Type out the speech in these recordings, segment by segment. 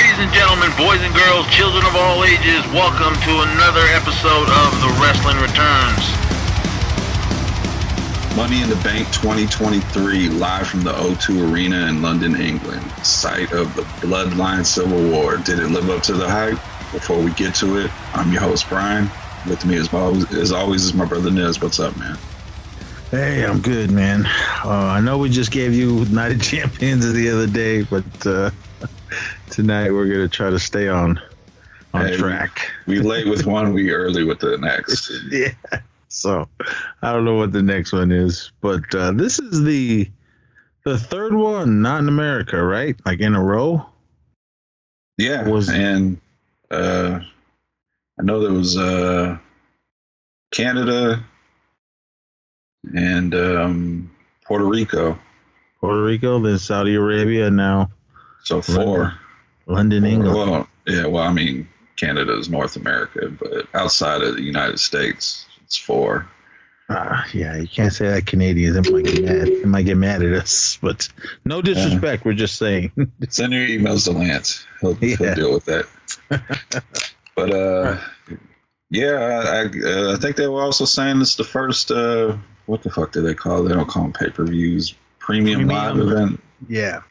Ladies and gentlemen, boys and girls, children of all ages, welcome to another episode of The Wrestling Returns. Money in the Bank 2023, live from the O2 Arena in London, England, site of the Bloodline Civil War. Did it live up to the hype? Before we get to it, I'm your host, Brian. With me, as always, as always is my brother Nez. What's up, man? Hey, I'm good, man. Uh, I know we just gave you Night of Champions the other day, but uh, tonight we're gonna try to stay on on Hey, track. We late with one, we early with the next. yeah. So I don't know what the next one is, but uh, this is the the third one, not in America, right? Like in a row. Yeah, Was- and uh, I know there was uh, Canada and um, Puerto Rico. Puerto Rico, then Saudi Arabia, now So four. London, England. Well, yeah. Well, I mean, Canada is North America, but outside of the United States, it's four. Ah, yeah, you can't say that Canadians. They might get mad. They might get mad at us, but no disrespect. We're just saying. Send your emails to Lance. He'll, Yeah. he'll deal with that. but uh, yeah, I, I, I think they were also saying it's the first. Uh, what the fuck do they call? it? They don't call them pay per views. Premium, live event. yeah,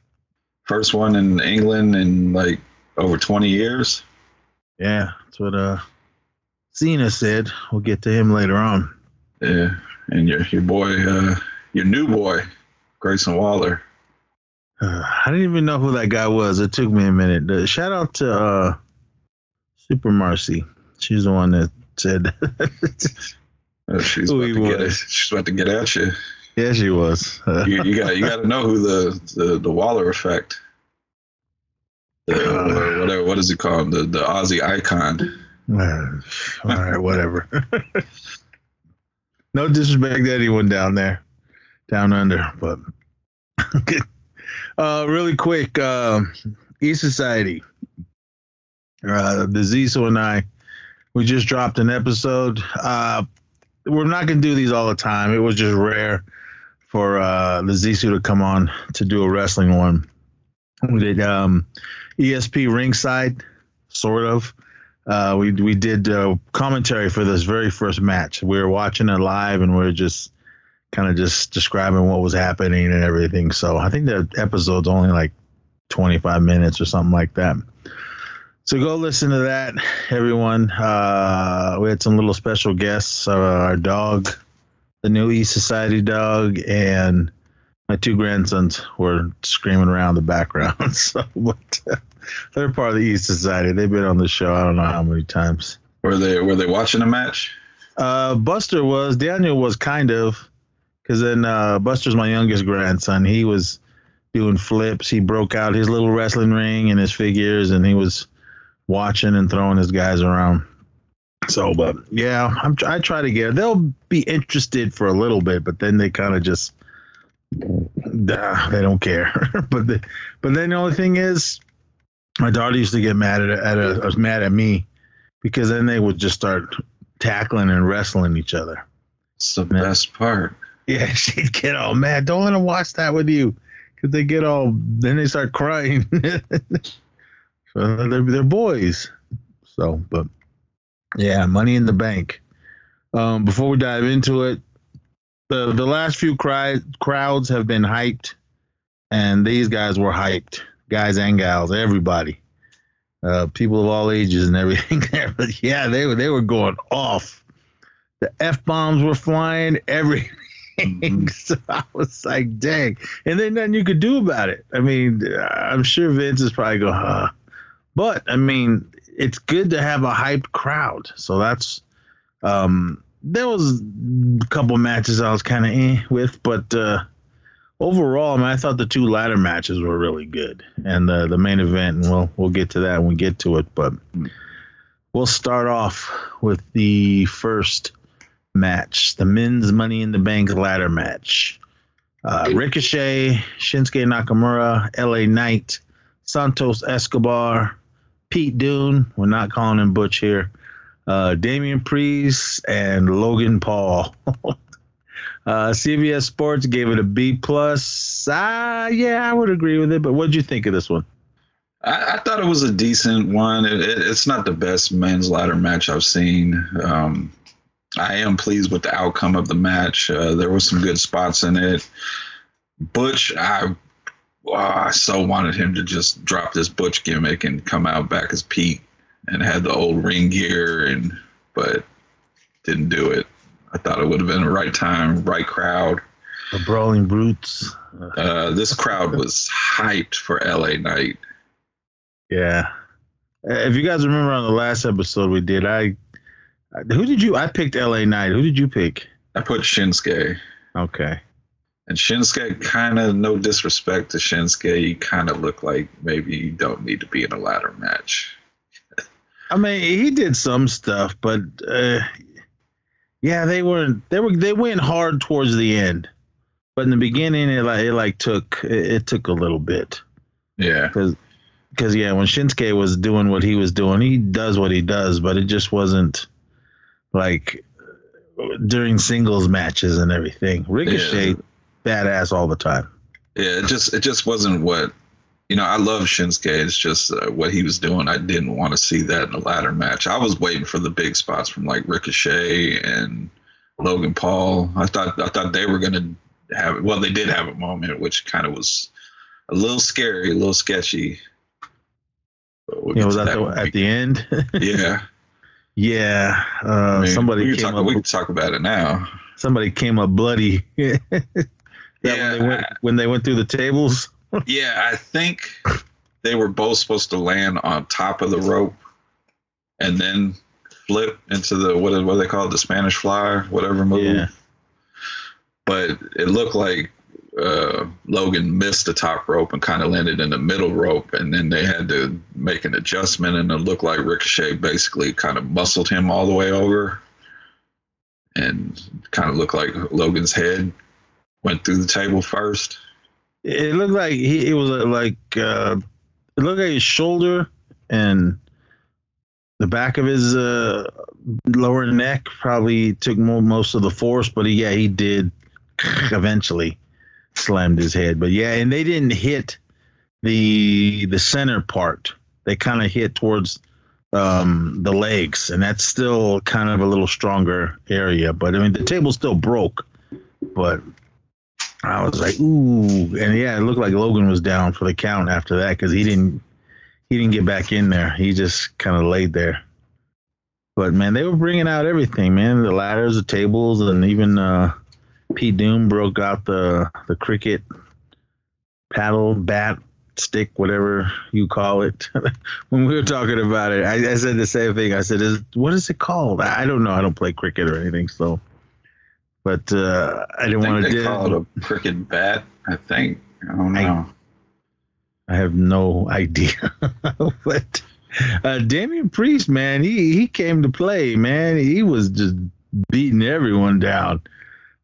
First one in England in like over twenty years. yeah, that's what uh Cena said. We'll get to him later on. Yeah, and your your boy, uh, your new boy, Grayson Waller. Uh, I didn't even know who that guy was. It took me a minute. Uh, shout out to uh Super Marcy. She's the one that said. Uh, she's about to get. She's about to get at you. Yeah, she was. Uh, You, you got you got to know who the, the the Waller effect. The, or whatever. What is it called? The the Aussie icon. Uh, all right, whatever. no disrespect to anyone down there, down under, but uh, really quick, um, E Society. Uh, the Ziso and I, we just dropped an episode. Uh, we're not gonna do these all the time. It was just rare for uh, the Zisu to come on to do a wrestling one. We did um, ESP ringside, sort of uh, we we did uh, commentary for this very first match. We were watching it live, and we are just kind of just describing what was happening and everything. So I think the episode's only like 25 minutes or something like that. So go listen to that, everyone. Uh, we had some little special guests. Uh, our dog, the new East Society dog, and my two grandsons were screaming around the background. so, but, uh, they're part of the East Society. They've been on the show. I don't know how many times. Were they were they watching the match? Uh, Buster was Daniel was kind of because then uh, Buster's my youngest grandson. He was doing flips. He broke out his little wrestling ring and his figures, and he was watching and throwing his guys around. So, but yeah, I'm, I try to get. They'll be interested for a little bit, but then they kind of just nah, they don't care. but the, but then the only thing is, my daughter used to get mad at at a, was mad at me because then they would just start tackling and wrestling each other. It's the Yeah. best part. Yeah, she'd get all mad. Don't let them watch that with you, because they get all. Then they start crying. so they're they're boys. So, but yeah, Money in the Bank. Um, before we dive into it, the the last few cry, crowds have been hyped, and these guys were hyped, guys and gals, everybody, uh, people of all ages and everything. there. But yeah, they were they were going off. The f bombs were flying. Every so I was like, dang. And then nothing you could do about it. I mean, I'm sure Vince is probably going, huh. But I mean, it's good to have a hyped crowd. So that's um there was a couple matches I was kind of eh with, but uh overall, I mean, I thought the two ladder matches were really good, and the the main event, and we'll we'll get to that when we get to it. But we'll start off with the first match, the men's Money in the Bank ladder match. Uh, Ricochet, Shinsuke Nakamura, LA Knight, Santos Escobar, Pete Dunne. We're not calling him Butch here. Uh, Damian Priest and Logan Paul. uh, CBS Sports gave it a B plus. Ah, yeah, I would agree with it. But what'd you think of this one? I, I thought it was a decent one. It, it, it's not the best men's ladder match I've seen. Um, I am pleased with the outcome of the match. Uh, there was some good spots in it. Butch, I, oh, I so wanted him to just drop this Butch gimmick and come out back as Pete and had the old ring gear, and but didn't do it. I thought it would have been the right time, right crowd. The Brawling Brutes. Uh, this crowd was hyped for LA Knight. Yeah. If you guys remember on the last episode we did, I who did you? I picked L.A. Knight. Who did you pick? I put Shinsuke. Okay. And Shinsuke, kind of, no disrespect to Shinsuke, you kind of look like maybe you don't need to be in a ladder match. I mean, he did some stuff, but uh, yeah, they weren't. They were. They went hard towards the end, but in the beginning, it like it like took it, it took a little bit Yeah. because because yeah, when Shinsuke was doing what he was doing, he does what he does, but it just wasn't like during singles matches and everything. Ricochet, Yeah. Badass all the time. Yeah, it just it just wasn't what you know. I love Shinsuke. It's just uh, what he was doing. I didn't want to see that in a ladder match. I was waiting for the big spots from like Ricochet and Logan Paul. I thought I thought they were gonna have. Well, they did have a moment, which kind of was a little scary, a little sketchy. We'll You know, was that the, at the end. yeah, yeah, uh, I mean, somebody we came talk, up. we can talk about it now. somebody came up bloody. Yeah, when they went I- when they went through the tables. Yeah, I think they were both supposed to land on top of the rope and then flip into the what what do they call it, the Spanish fly, whatever move. Yeah. But it looked like uh, Logan missed the top rope and kind of landed in the middle rope, and then they had to make an adjustment, and it looked like Ricochet basically kind of muscled him all the way over, and kind of looked like Logan's head went through the table first. It looked like he it was like uh, it looked like his shoulder and the back of his uh, lower neck probably took mo- most of the force, but he, yeah, he did eventually slammed his head. But yeah, and they didn't hit the the center part. They kind of hit towards um, the legs, and that's still kind of a little stronger area. But I mean, the table still broke, but I was like, ooh, and yeah, it looked like Logan was down for the count after that because he didn't he didn't get back in there. He just kind of laid there. But man, they were bringing out everything, man. The ladders, the tables, and even uh, Pete Dunne broke out the the cricket paddle, bat, stick, whatever you call it. when we were talking about it, I, I said the same thing. I said, is, "What is it called?" I, I don't know. I don't play cricket or anything, so. But uh, I didn't I want to. they call it a cricket bat. I think. I don't know. I have no idea. but uh, Damian Priest, man, he he came to play, man. He was just beating everyone down.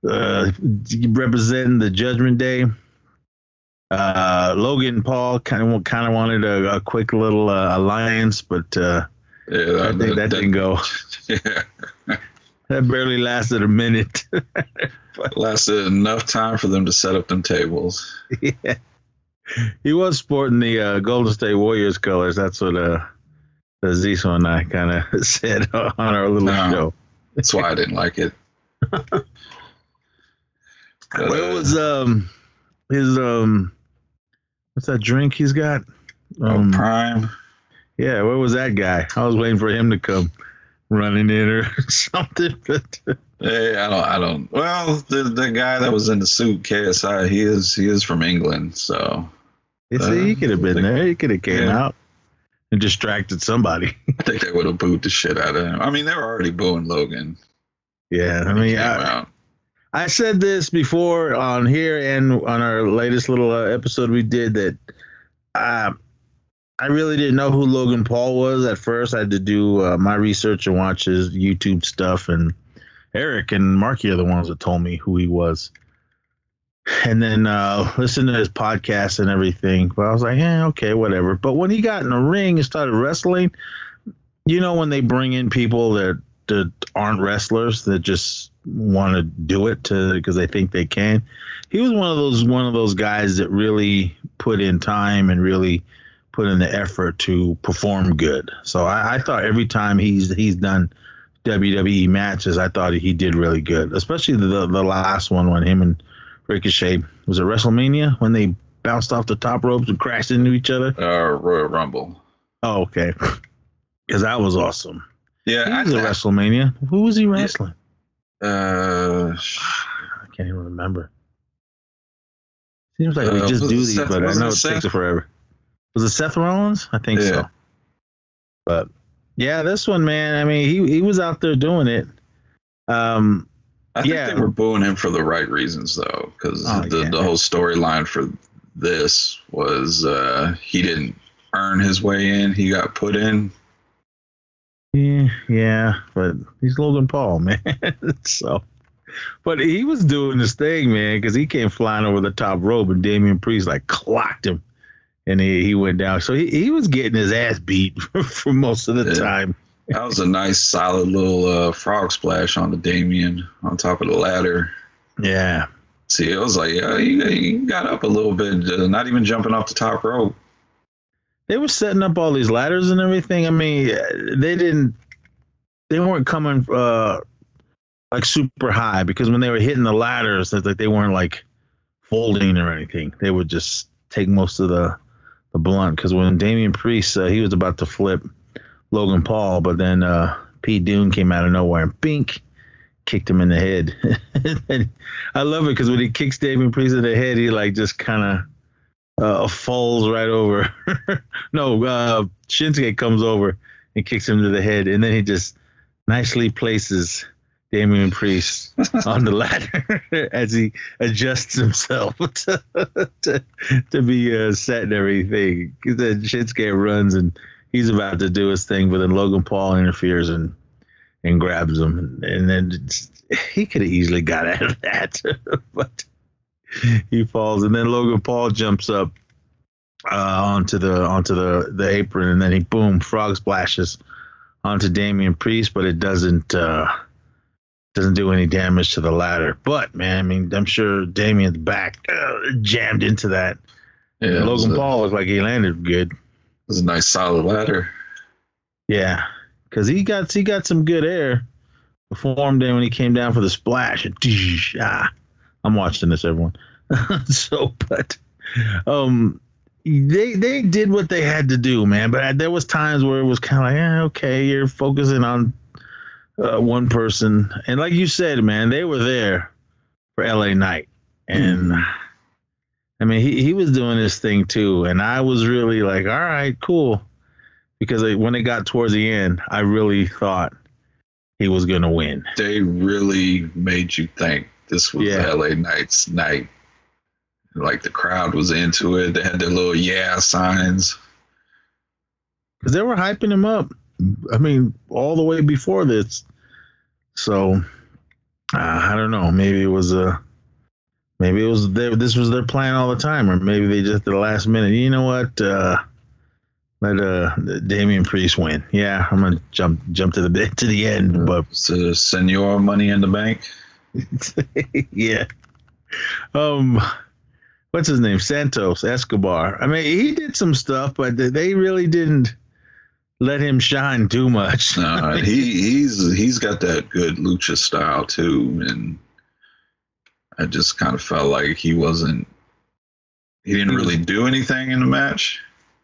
Uh, representing the Judgment Day. Uh, Logan Paul kind of kind of wanted a, a quick little uh, alliance, but uh, yeah, I think that didn't go. yeah, That barely lasted a minute. lasted enough time for them to set up them tables. yeah. He was sporting the uh, Golden State Warriors colors. That's what uh, Ziso and I kind of said on our little No. show. That's why I didn't like it. But, Where uh, was um his um what's that drink he's got? oh, Um, Prime? yeah, where was that guy? I was waiting for him to come running it or something. But Hey, I don't. I don't. Well, the the guy that was in the suit, KSI, he is he is from England, so you see, he could have been there. He could have came Yeah. out and distracted somebody. I think they would have booed the shit out of him. I mean, they were already booing Logan. yeah, I mean, I. I said this before on here and on our latest little uh, episode we did that uh, I really didn't know who Logan Paul was at first. I had to do uh, my research and watch his YouTube stuff, and Eric and Marky are the ones that told me who he was. And then uh, listen to his podcast and everything. But I was like, yeah, okay, whatever. But when he got in the ring and started wrestling, you know, when they bring in people that that aren't wrestlers that just want to do it because they think they can. He was one of those one of those guys that really put in time and really put in the effort to perform good. So I, I thought every time he's he's done WWE matches, I thought he did really good, especially the the last one when him and Ricochet was it WrestleMania when they bounced off the top ropes and crashed into each other. Uh, Royal Rumble. Oh, okay, because that was awesome. Yeah, He was at WrestleMania. Who was he wrestling? Uh, I can't even remember. Seems like we Uh, just do these, Seth- but I know it it takes it forever. Was it Seth Rollins? I think Yeah. so. But yeah, this one, man. I mean, he he was out there doing it. Um, I think Yeah. they were booing him for the right reasons, though, because Oh, the, yeah. the whole storyline for this was uh, he didn't earn his way in; he got put in. yeah, yeah, but he's Logan Paul, man. so, but he was doing this thing, man, because he came flying over the top rope, and Damian Priest like clocked him, and he, he went down. So he, he was getting his ass beat for most of the Yeah. time. That was a nice, solid little uh, frog splash on the Damian on top of the ladder. Yeah. See, it was like uh, he, he got up a little bit, uh, not even jumping off the top rope. they were setting up all these ladders and everything. I mean, they didn't, they weren't coming uh like super high because when they were hitting the ladders, it's like they weren't like folding or anything. They would just take most of the blunt. Because when Damian Priest, uh, he was about to flip Logan Paul, but then uh Pete Dunne came out of nowhere and bink. Kicked him in the head. and I love it because when he kicks Damian Priest in the head, he like just kind of uh, falls right over. no, uh, Shinsuke comes over and kicks him to the head, and then he just nicely places Damian Priest on the ladder as he adjusts himself to to, to be uh, set and everything. Then Shinsuke runs and he's about to do his thing, but then Logan Paul interferes and and grabs him, and then he could have easily got out of that, but he falls, and then Logan Paul jumps up uh, onto the onto the the apron, and then he boom frog splashes onto Damian Priest, but it doesn't uh, doesn't do any damage to the ladder. But man, I mean, I'm sure Damian's back uh, jammed into that. Yeah, Logan a, Paul looked like he landed good. it was a nice, solid ladder. Yeah, because he got he got some good air before him. Then when he came down for the splash, ah, I'm watching this, everyone. so, but um, they they did what they had to do, man. But there was times where it was kind of like, yeah, okay, you're focusing on uh, one person, and like you said, man, they were there for L.A. Knight, and. I mean, he, he was doing this thing too, and I was really like, all right, cool because like, when it got towards the end, I really thought he was gonna win. They really made you think this was Yeah. LA Knights night. Like the crowd was into it. They had their little yeah signs. Because they were hyping him up. I mean, all the way before this. So uh, I don't know. Maybe it was a. Maybe it was their, this was their plan all the time, or maybe they just at the last minute. You know what? Uh, let uh Damian Priest win. Yeah, I'm gonna jump jump to the bit to the end, but So Senor Money in the Bank. yeah. Um, what's his name? Santos Escobar. I mean, he did some stuff, but they really didn't let him shine too much. Uh, he he's he's got that good lucha style too, and I just kind of felt like he wasn't. He didn't really do anything in the match.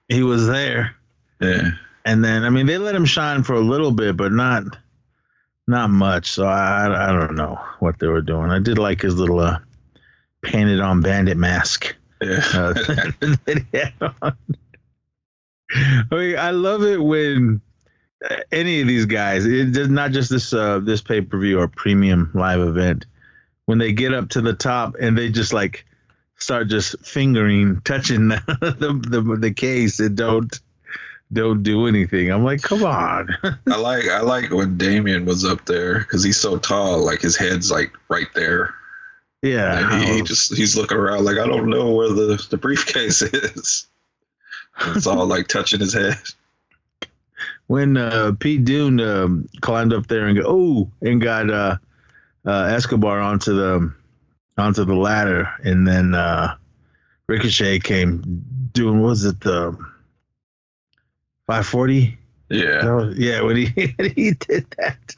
he was there, Yeah, and then I mean, they let him shine for a little bit, but not not much. So I I don't know what they were doing. I did like his little uh, painted on bandit mask. yeah. uh, that he had on. I mean, I love it when any of these guys, it does not just this uh, this pay per view or premium live event, when they get up to the top and they just like start just fingering, touching the the, the, the case and don't don't do anything. I'm like, come on. I like I like when Damian was up there because he's so tall. Like his head's like right there. yeah, he, he just he's looking around like I don't know where the the briefcase is. It's all like touching his head. when uh, Pete Dunne um, climbed up there and go, oh, and got uh, uh, Escobar onto the onto the ladder, and then uh, Ricochet came doing what was it the 540. Yeah. No, yeah, when he he did that,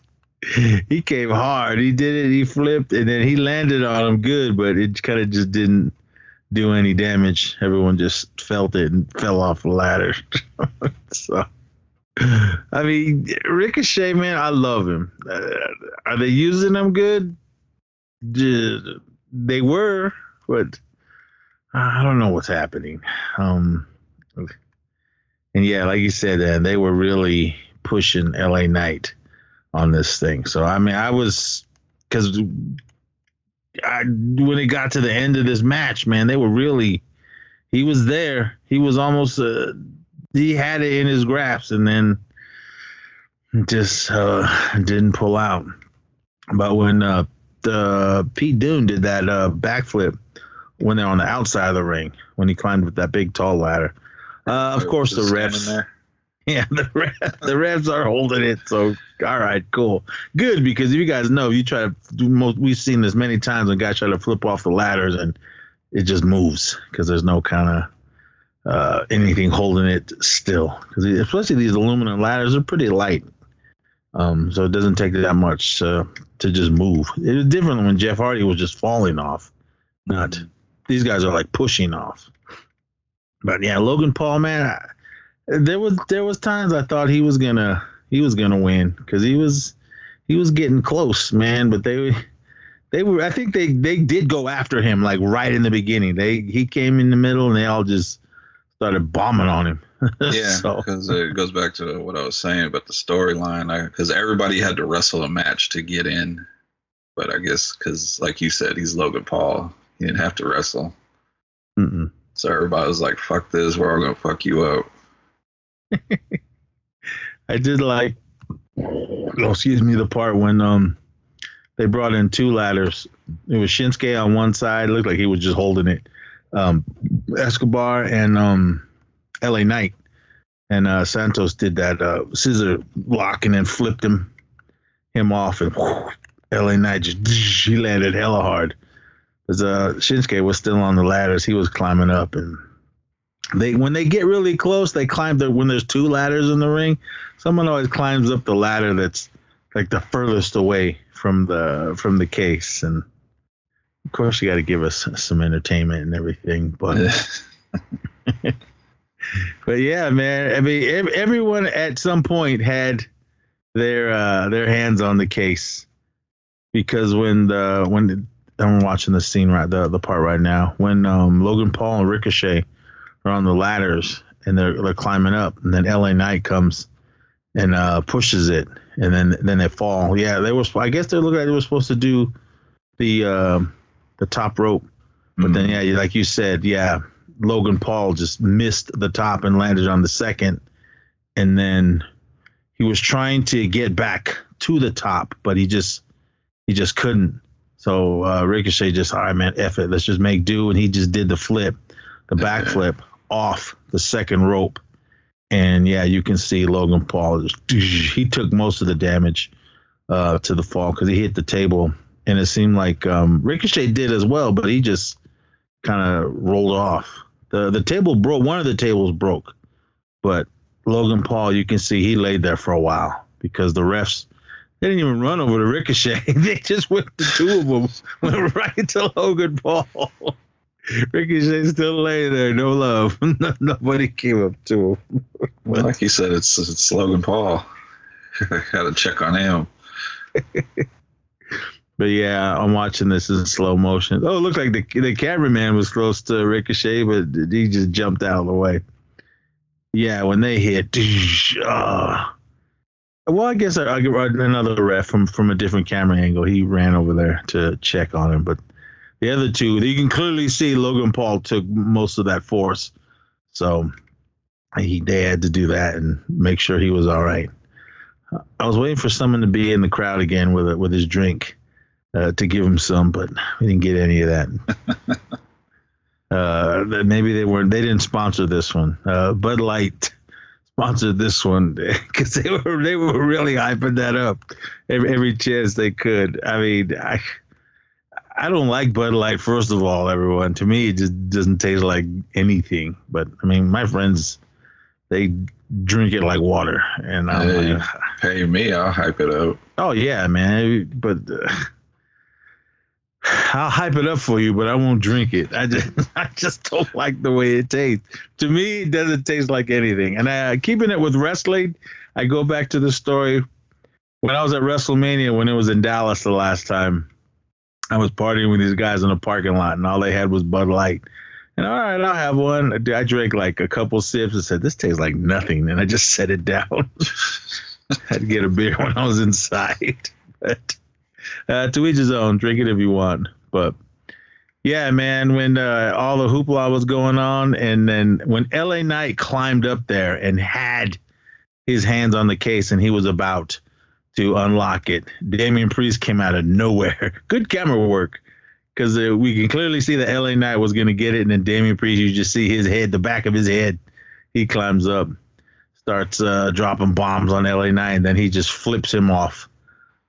he came hard. He did it. He flipped, and then he landed on him good, but it kind of just didn't do any damage. Everyone just felt it and fell off the ladder. so, I mean, Ricochet, man, I love him. Uh, are they using him good? J- They were, but I don't know what's happening. Um, and yeah, like you said, uh, they were really pushing LA Knight on this thing. So I mean, I was because I when it got to the end of this match, man, they were really. He was there. He was almost. Uh, he had it in his grasp, and then just uh, didn't pull out. But when uh, the Pete Dunne did that uh, backflip when they're on the outside of the ring, when he climbed with that big tall ladder, uh, of course the refs. there. Yeah, the refs, the refs are holding it. So, all right, cool, good because if you guys know, you try to do most. We've seen this many times when guys try to flip off the ladders and it just moves because there's no kind of uh, anything holding it still. Because especially these aluminum ladders are pretty light, um, so it doesn't take that much uh, to just move. It was different when Jeff Hardy was just falling off. Not these guys are like pushing off. But yeah, Logan Paul, man, I, there was there was times I thought he was gonna he was gonna win because he was he was getting close, man. But they they were I think they they did go after him like right in the beginning. They he came in the middle and they all just started bombing on him. Yeah, so because it goes back to what I was saying about the storyline. Because everybody had to wrestle a match to get in, but I guess because, like you said, he's Logan Paul, he didn't have to wrestle. mm-mm. So everybody was like, "Fuck this, we're all gonna fuck you up." I did like oh, excuse me the part when um they brought in two ladders. It was Shinsuke on one side, looked like he was just holding it. Um Escobar and um LA Knight. And uh Santos did that uh scissor lock and then flipped him him off and LA Knight just he landed hella hard. Because uh Shinsuke was still on the ladders, he was climbing up and they when they get really close, they climb the when there's two ladders in the ring, someone always climbs up the ladder that's like the furthest away from the from the case. And of course you got to give us some entertainment and everything but but yeah man i mean everyone at some point had their uh their hands on the case. Because when the when the, i'm watching the scene right the the part right now when um logan paul and ricochet are on the ladders and they're they're climbing up. And then la knight comes and uh pushes it. And then then they fall. Yeah they were i guess they looked like they were supposed to do the um the top rope. But then yeah like you said yeah logan paul just missed the top and landed on the second. And then he was trying to get back to the top but he just he just couldn't. So uh ricochet just all right man F it. Let's just make do. And he just did the flip the back flip off the second rope and yeah, you can see Logan Paul. He took most of the damage uh, to the fall because he hit the table, and it seemed like um, Ricochet did as well, but he just kind of rolled off. the The table broke. One of the tables broke, but Logan Paul, you can see he laid there for a while because the refs. They didn't even run over to Ricochet. they just went the two of them went right to Logan Paul. Ricochet still laying there, no love. Nobody came up to him. Well, like you said, it's it's Logan Paul. Got to check on him. But yeah, I'm watching this in slow motion. Oh, it looked like the the cameraman was close to Ricochet, but he just jumped out of the way. Yeah, when they hit, uh, well, I guess I, I another ref from from a different camera angle. He ran over there to check on him, but the other two, you can clearly see Logan Paul took most of that force, so he they had to do that and make sure he was all right. I was waiting for someone to be in the crowd again with a, with his drink uh, to give him some, but we didn't get any of that. uh, that maybe they weren't. They didn't sponsor this one. Uh, Bud Light sponsored this one because they were they were really hyping that up every, every chance they could. I mean, I I don't like Bud Light. First of all, everyone to me it just doesn't taste like anything. But I mean, my friends they drink it like water. And I'm Hey, uh, like, pay me, I'll hype it up. oh yeah, man. But uh, I'll hype it up for you, but I won't drink it. I just I just don't like the way it tastes. To me, it doesn't taste like anything. And I, keeping it with wrestling, I go back to the story when I was at WrestleMania when it was in Dallas the last time. I was partying with these guys in the parking lot, and all they had was Bud Light. And all right, I'll have one. I drank like a couple sips and said, "This tastes like nothing," and I just set it down. I'd get a beer when I was inside, but uh, to each his own. Drink it if you want, but yeah, man. When uh, all the hoopla was going on, and then when LA Knight climbed up there and had his hands on the case, and he was about to unlock it, Damian Priest came out of nowhere. Good camera work. Because uh, we can clearly see that LA Knight was going to get it, and then Damian Priest, you just see his head, the back of his head. He climbs up, starts uh, dropping bombs on LA Knight, and then he just flips him off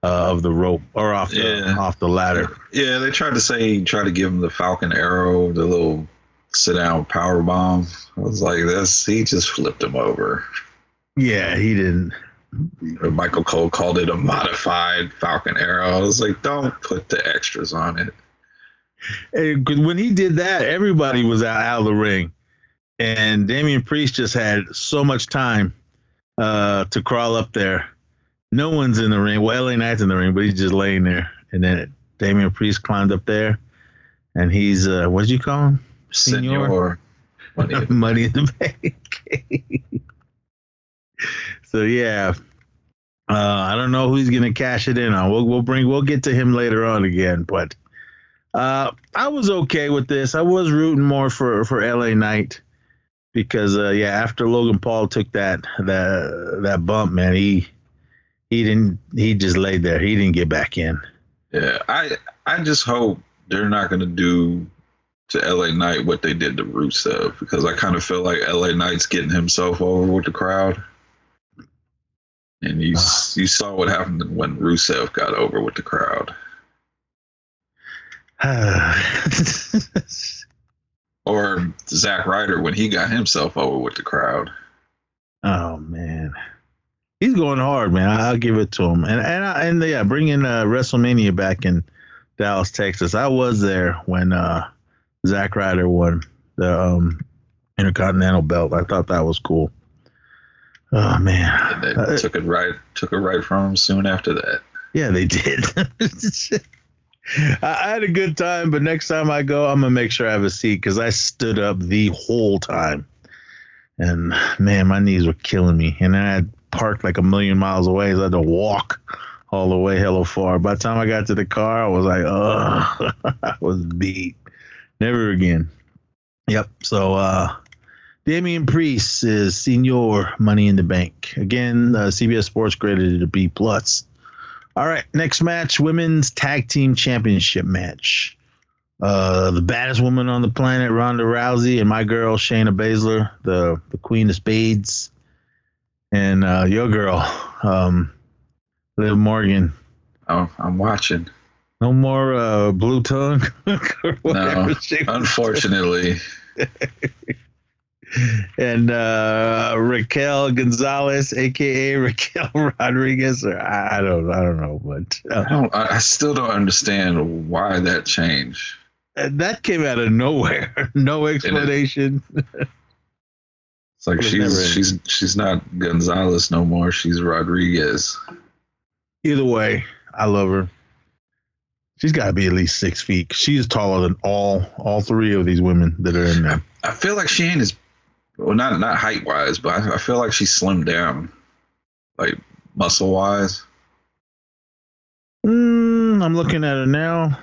uh, of the rope or off the, Yeah. off the ladder. Yeah, they tried to say, try to give him the Falcon Arrow, the little sit down power bomb. I was like, this, he just flipped him over. Yeah, he didn't. Michael Cole called it a modified Falcon Arrow. I was like, don't put the extras on it. And when he did that, everybody was out, out of the ring, and Damian Priest just had so much time uh, to crawl up there. No one's in the ring. Well, LA Knight's in the ring, but he's just laying there. And then Damian Priest climbed up there, and he's uh, what did you call him? Senor? Senor. Money. Money in the bank. so yeah, uh, I don't know who he's gonna cash it in on. We'll we'll bring we'll get to him later on again, but uh, I was okay with this. I was rooting more for for LA Knight because uh, yeah, after Logan Paul took that that that bump, man, he he didn't he just laid there. He didn't get back in. Yeah, I I just hope they're not to do to LA Knight what they did to Rusev because I kind of feel like LA Knight's getting himself over with the crowd. And you s- you saw what happened when Rusev got over with the crowd. Or Zack Ryder when he got himself over with the crowd. Oh man, he's going hard, man. I'll give it to him. And and I, and yeah, bringing uh, WrestleMania back in Dallas, Texas. I was there when uh, Zack Ryder won the um, Intercontinental Belt. I thought that was cool. Oh man, And they Uh, took it right took it right from him soon after that. yeah, they did. I, I had a good time, but next time I go, I'm gonna make sure I have a seat because I stood up the whole time, and man, my knees were killing me. And I had parked like a million miles away, so I had to walk all the way hello far. By the time I got to the car, I was like, oh, I was beat. Never again. Yep. So, uh, Damian Priest is Senior Money in the Bank. Again, uh, CBS Sports graded it a B plus. All right, next match, women's tag team championship match. Uh, the baddest woman on the planet, Ronda Rousey, and my girl Shayna Baszler, the the Queen of Spades, and uh, your girl, um, Liv Morgan. Oh, I'm watching. No more uh, blue tongue. No, Unfortunately, and uh, Raquel Gonzalez, aka Raquel Rodriguez, or I, I don't, I don't know, but I uh, don't. I I still don't understand why that changed. that came out of nowhere. no explanation. It's like It she's she's she's not Gonzalez no more. She's Rodriguez. Either way, I love her. She's got to be at least six feet. She's taller than all all three of these women that are in there. I feel like she ain't as well, not not height wise, but I, I feel like she slimmed down, like muscle wise. Mm, I'm looking at her now.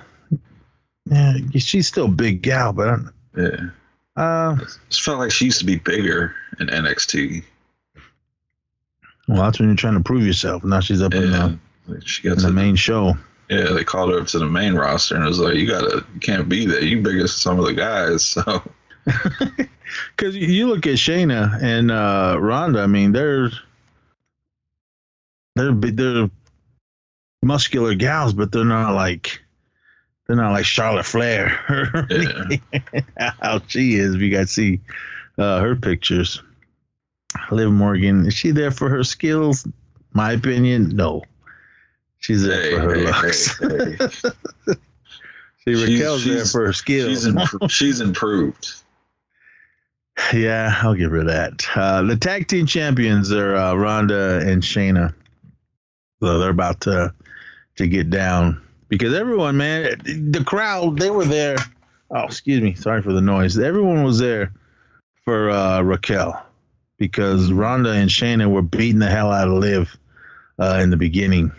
Yeah, she's still a big gal, but I'm, Yeah, uh, just felt like she used to be bigger in NXT. well, that's when you're trying to prove yourself. Now she's up in the, she got in the main show. Yeah, they called her up to the main roster, and it was like, you gotta, you can't be there. You bigger than some of the guys. So Because you look at Shayna and uh, Ronda, I mean, they're they're they're muscular gals, but they're not like they're not like Charlotte Flair. Yeah. How she is, if you guys see uh, her pictures. Liv Morgan, is she there for her skills? My opinion, no. She's there Hey, for her hey, looks. hey, hey. See, She's- there for her skills. She's, impro- she's improved. Yeah, I'll give her that. Uh, the tag team champions are uh, Ronda and Shayna. So they're about to to get down because everyone, man, the crowd, they were there. Oh, excuse me, sorry for the noise. Everyone was there for uh, Raquel because Ronda and Shayna were beating the hell out of Liv uh, in the beginning.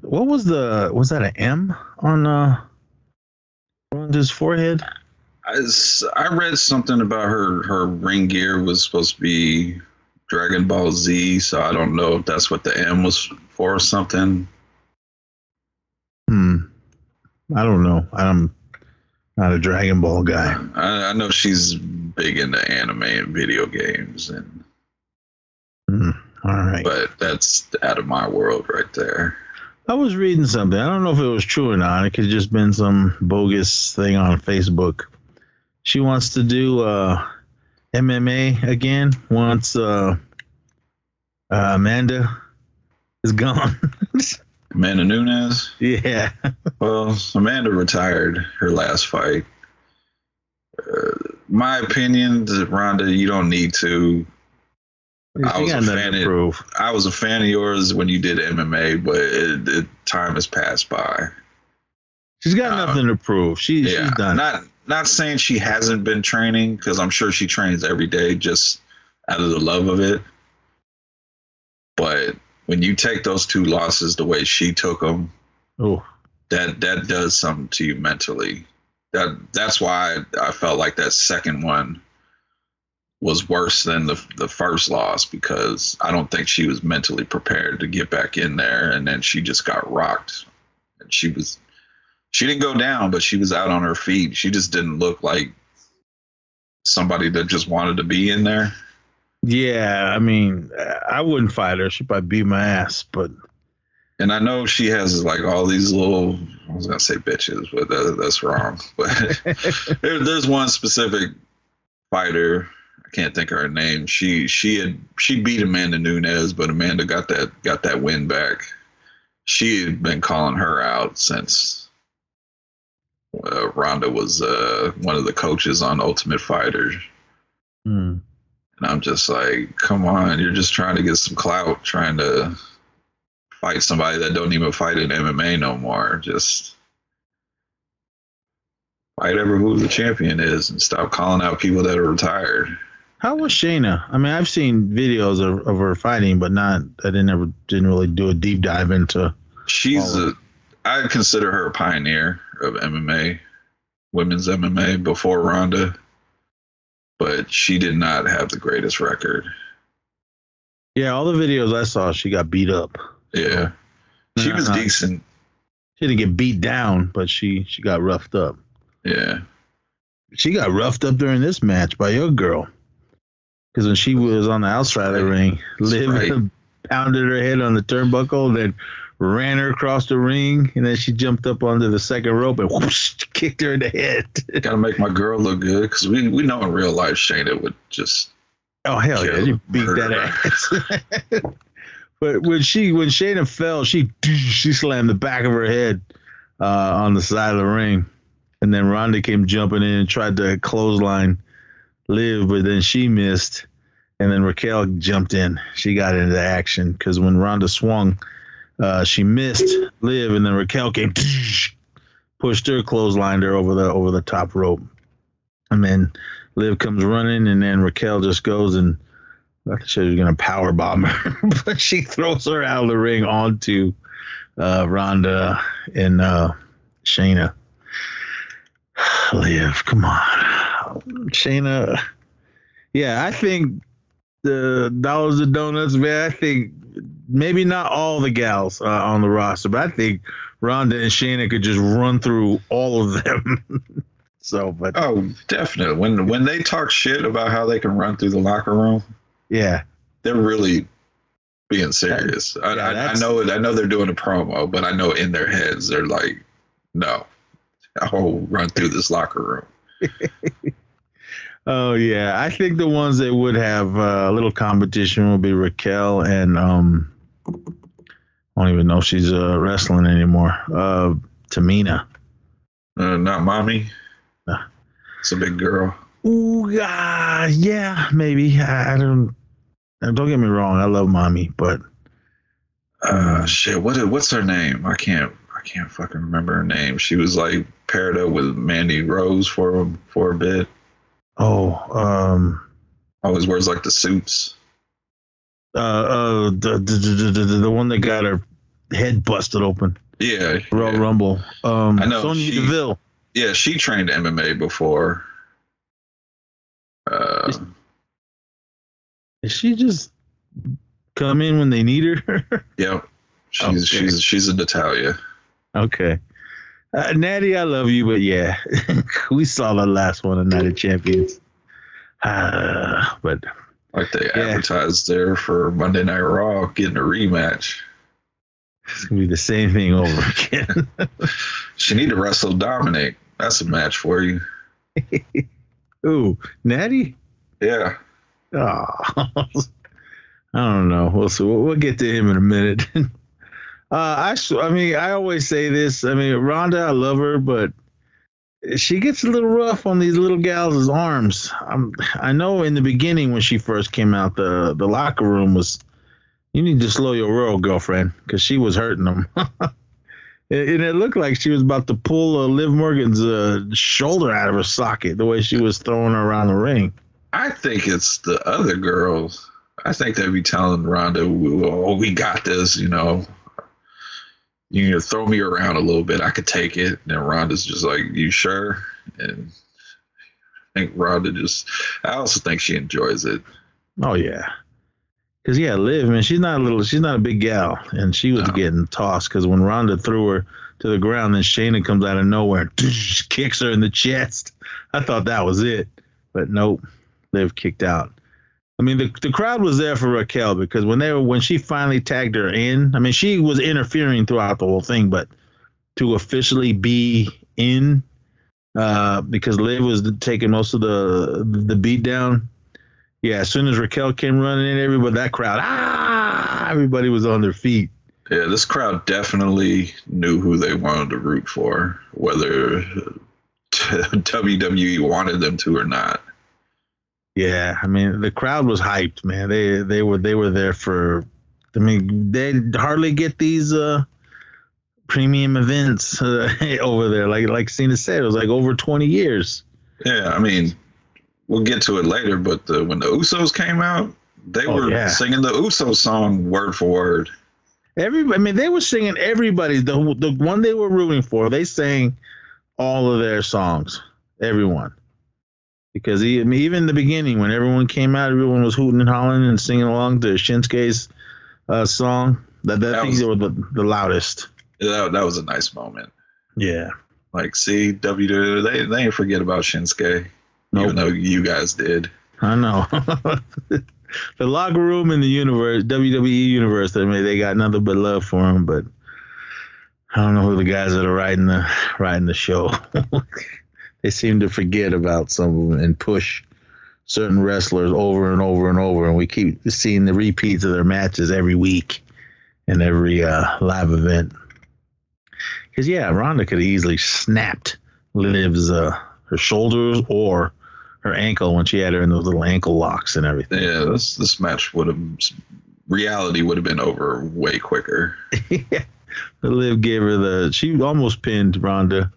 What was the was that an M on uh, Ronda's forehead? I, s- I read something about her her ring gear was supposed to be Dragon Ball Z, so I don't know if that's what the M was for or something. Hmm. I don't know. I'm not a Dragon Ball guy. I, I know she's big into anime and video games, and Hmm. All right. but that's out of my world right there. I was reading something. I don't know if it was true or not. It could have just been some bogus thing on Facebook. She wants to do uh, MMA again once uh, uh, Amanda is gone. Amanda Nunes. yeah. Well, Amanda retired her last fight. Uh, my opinion, Ronda, you don't need to. I was a fan to of- prove. I was a fan of yours when you did MMA, but it, it, time has passed by. She's got uh, nothing to prove. She, Yeah, she's done. not not saying she hasn't been training because I'm sure she trains every day just out of the love of it. But when you take those two losses the way she took them, oh, that that does something to you mentally. That that's why I felt like that second one was worse than the the first loss because I don't think she was mentally prepared to get back in there, and then she just got rocked, and she was she didn't go down, but she was out on her feet. She just didn't look like somebody that just wanted to be in there. yeah. I mean, I wouldn't fight her. She'd probably beat my ass, but And I know she has like all these little, I was gonna say bitches, but that, that's wrong. But there, there's one specific fighter, I can't think of her name. She she had she beat Amanda Nunes, but Amanda got that got that win back. She had been calling her out since uh, Ronda was uh, one of the coaches on Ultimate Fighter. hmm. And I'm just like, come on, you're just trying to get some clout, trying to fight somebody that don't even fight in MMA no more. Just fight ever who the champion is and stop calling out people that are retired. How was Shayna? I mean, I've seen videos of, of her fighting, but not. I didn't ever didn't really do a deep dive into. She's a, I consider her a pioneer of MMA, women's MMA before Ronda, but she did not have the greatest record. Yeah, all the videos I saw, she got beat up. Yeah, she was decent. She didn't get beat down, but she she got roughed up. Yeah, She got roughed up during this match by your girl. Because when she was on the outside of the ring, Liv right. pounded her head on the turnbuckle, then ran her across the ring, and then she jumped up onto the second rope and whoosh, kicked her in the head. Gotta make my girl look good because we, we know in real life Shayna would just Oh hell yeah, she beat her. that ass. but when she when Shayna fell, she she slammed the back of her head uh, on the side of the ring, and then Ronda came jumping in and tried to clothesline Liv, but then she missed, and then Raquel jumped in. She got into action because when Ronda swung, uh, she missed Liv, and then Raquel came pushed her, clotheslined her over the over the top rope, and then Liv comes running, and then Raquel just goes and I thought she was gonna power bomb her, but she throws her out of the ring onto uh, Ronda and uh, Shayna. Liv, come on, Shayna. Yeah, I think the dollars of donuts, man. I think maybe not all the gals uh, on the roster, but I think Ronda and Shayna could just run through all of them. so, but oh definitely when when they talk shit about how they can run through the locker room, yeah, they're really being serious. I, yeah, I, I know it. I know they're doing a promo, but I know in their heads they're like, no, I'll run through this locker room. Oh yeah, I think the ones that would have uh, a little competition would be Raquel and um, I don't even know if she's uh, wrestling anymore. Uh, Tamina. Uh, not mommy. It's a big girl. Ooh, uh, yeah, maybe. I, I don't. Don't get me wrong. I love mommy, but Uh, shit. What? What's her name? I can't. I can't fucking remember her name. She was like paired up with Mandy Rose for for a bit. Oh, um, Always wears like the suits. uh, uh, the the, the, the, the one that got her head busted open, Yeah. Royal yeah. Rumble. Um, I know, Sonya she- Deville. Yeah, she trained MMA before. Uh, Is she just come in when they need her? yep. She's Okay. she's she's a Natalya. okay. Uh, Natty, I love you, but yeah, we saw the last one of Night of Champions. Uh, but Like they Yeah. advertised there for Monday Night Raw getting a rematch. it's gonna be the same thing over again. She need to wrestle Dominic. That's a match for you. Ooh, Natty? Yeah. Oh, I don't know. We'll see. We'll, we'll get to him in a minute. Uh, I, I mean, I always say this. I mean, Ronda, I love her, but she gets a little rough on these little gals' arms. I'm, I know in the beginning when she first came out, the the locker room was, you need to slow your roll, girlfriend, because she was hurting them. and and it looked like she was about to pull uh, Liv Morgan's uh, shoulder out of her socket the way she was throwing her around the ring. I think it's the other girls. I think they'd be telling Ronda, "Oh, we got this," you know. You to throw me around a little bit. I could take it. And Ronda's just like, "You sure?" And I think Ronda just. I also think she enjoys it. Oh yeah, because yeah, Liv, man, she's not a little, she's not a big gal, and she was No. getting tossed because when Ronda threw her to the ground, then Shayna comes out of nowhere and kicks her in the chest. I thought that was it, but nope, Liv kicked out. I mean, the the crowd was there for Raquel because when they were when she finally tagged her in, I mean, she was interfering throughout the whole thing, but to officially be in, uh, because Liv was taking most of the the beat down. Yeah, as soon as Raquel came running in, everybody that crowd, ah, everybody was on their feet. Yeah, this crowd definitely knew who they wanted to root for, whether WWE wanted them to or not. Yeah, I mean the crowd was hyped, man. They they were they were there for. I mean, they hardly get these uh premium events uh, over there. Like like Cena said, it was like over twenty years. Yeah, I mean, we'll get to it later, but the, when the Usos came out, they Oh, were yeah. singing the Usos song word for word. Every, I mean, they were singing everybody. The the one they were rooting for, they sang all of their songs. Everyone, because he, I mean, even in the beginning when everyone came out, everyone was hooting and hollering and singing along to Shinsuke's uh, song. That, that, That I was- the, the loudest. That, that was a nice moment. Yeah. Like, see, WWE, they, they didn't forget about Shinsuke, Nope. even though you guys did. I know. the locker room in the universe, WWE universe, I mean, they got nothing but love for him. But I don't know who the guys that are writing the writing the show. they seem to forget about some of them and push certain wrestlers over and over and over, and we keep seeing the repeats of their matches every week and every uh, live event. Because yeah, Ronda could have easily snapped Liv's uh, her shoulders or her ankle when she had her in those little ankle locks and everything. Yeah, this this match would have reality would have been over way quicker. yeah. Liv gave her the she almost pinned Ronda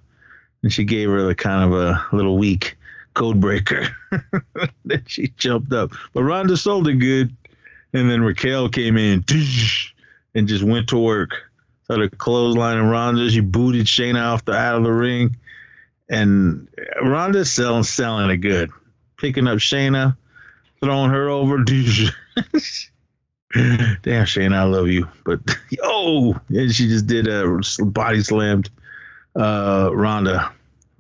and she gave her the kind of a little weak code breaker. then she jumped up. But Ronda sold good. And then Raquel came in and just went to work. Started clotheslining Ronda. She booted Shayna off the out of the ring. And Ronda's selling selling it good. Picking up Shayna, throwing her over. Damn, Shane, I love you, but oh, and she just did a body slammed uh, Ronda.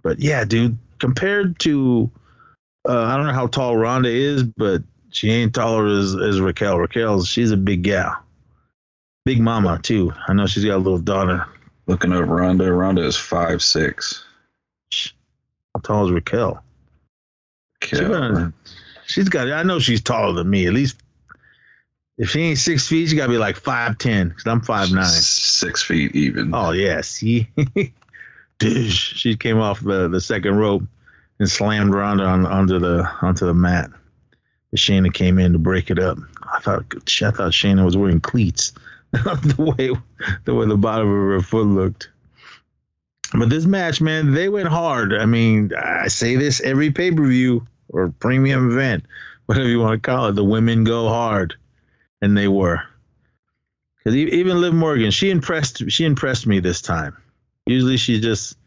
But yeah, dude, compared to uh, I don't know how tall Ronda is, but she ain't taller as, as Raquel. Raquel's she's a big gal, big mama too. I know she's got a little daughter. Looking up Ronda, Ronda is five six. How tall is Raquel? She gonna, she's got. I know she's taller than me. At least if she ain't six feet, she got to be like five ten. Cause I'm five nine. Six feet even. Oh yeah, see, she came off the, the second rope and slammed Ronda on onto the onto the mat. Shayna came in to break it up. I thought I thought Shayna was wearing cleats. the way the way the bottom of her foot looked. But this match, man, they went hard. I mean, I say this every pay per view or premium event, whatever you want to call it. The women go hard, and they were. Because even Liv Morgan, she impressed. She impressed me this time. Usually she's just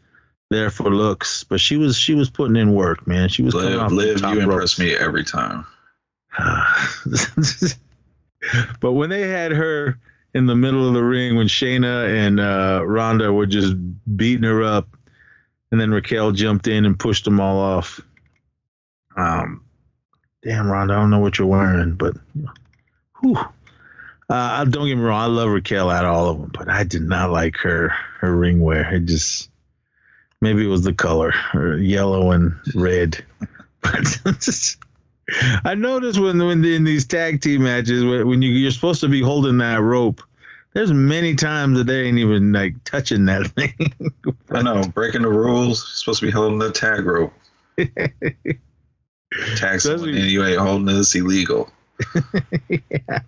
there for looks, but she was she was putting in work, man. She was Liv. Liv, you impress me every time. but when they had her in the middle of the ring when Shayna and uh, Ronda were just beating her up, and then Raquel jumped in and pushed them all off. Um, damn, Ronda, I don't know what you're wearing, but whew. Uh, don't get me wrong, I love Raquel out of all of them, but I did not like her her ring wear. It just maybe it was the color, or yellow and red. But I noticed when when in these tag team matches when you you're supposed to be holding that rope, there's many times that they ain't even like touching that thing. I know, breaking the rules. You're supposed to be holding the tag rope. and you ain't holding this illegal. yeah.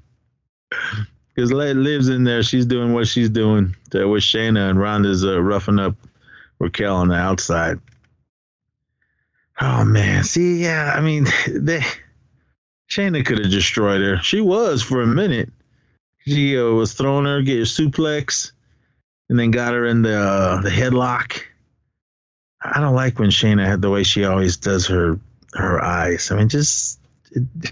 Because lives in there, she's doing what she's doing. with Shayna and Ronda's uh, roughing up Raquel on the outside. Oh man, see, yeah, I mean, they Shayna could have destroyed her. She was for a minute. She uh, was throwing her, get a suplex, and then got her in the uh, the headlock. I don't like when Shayna had the way she always does her her eyes. I mean, just it,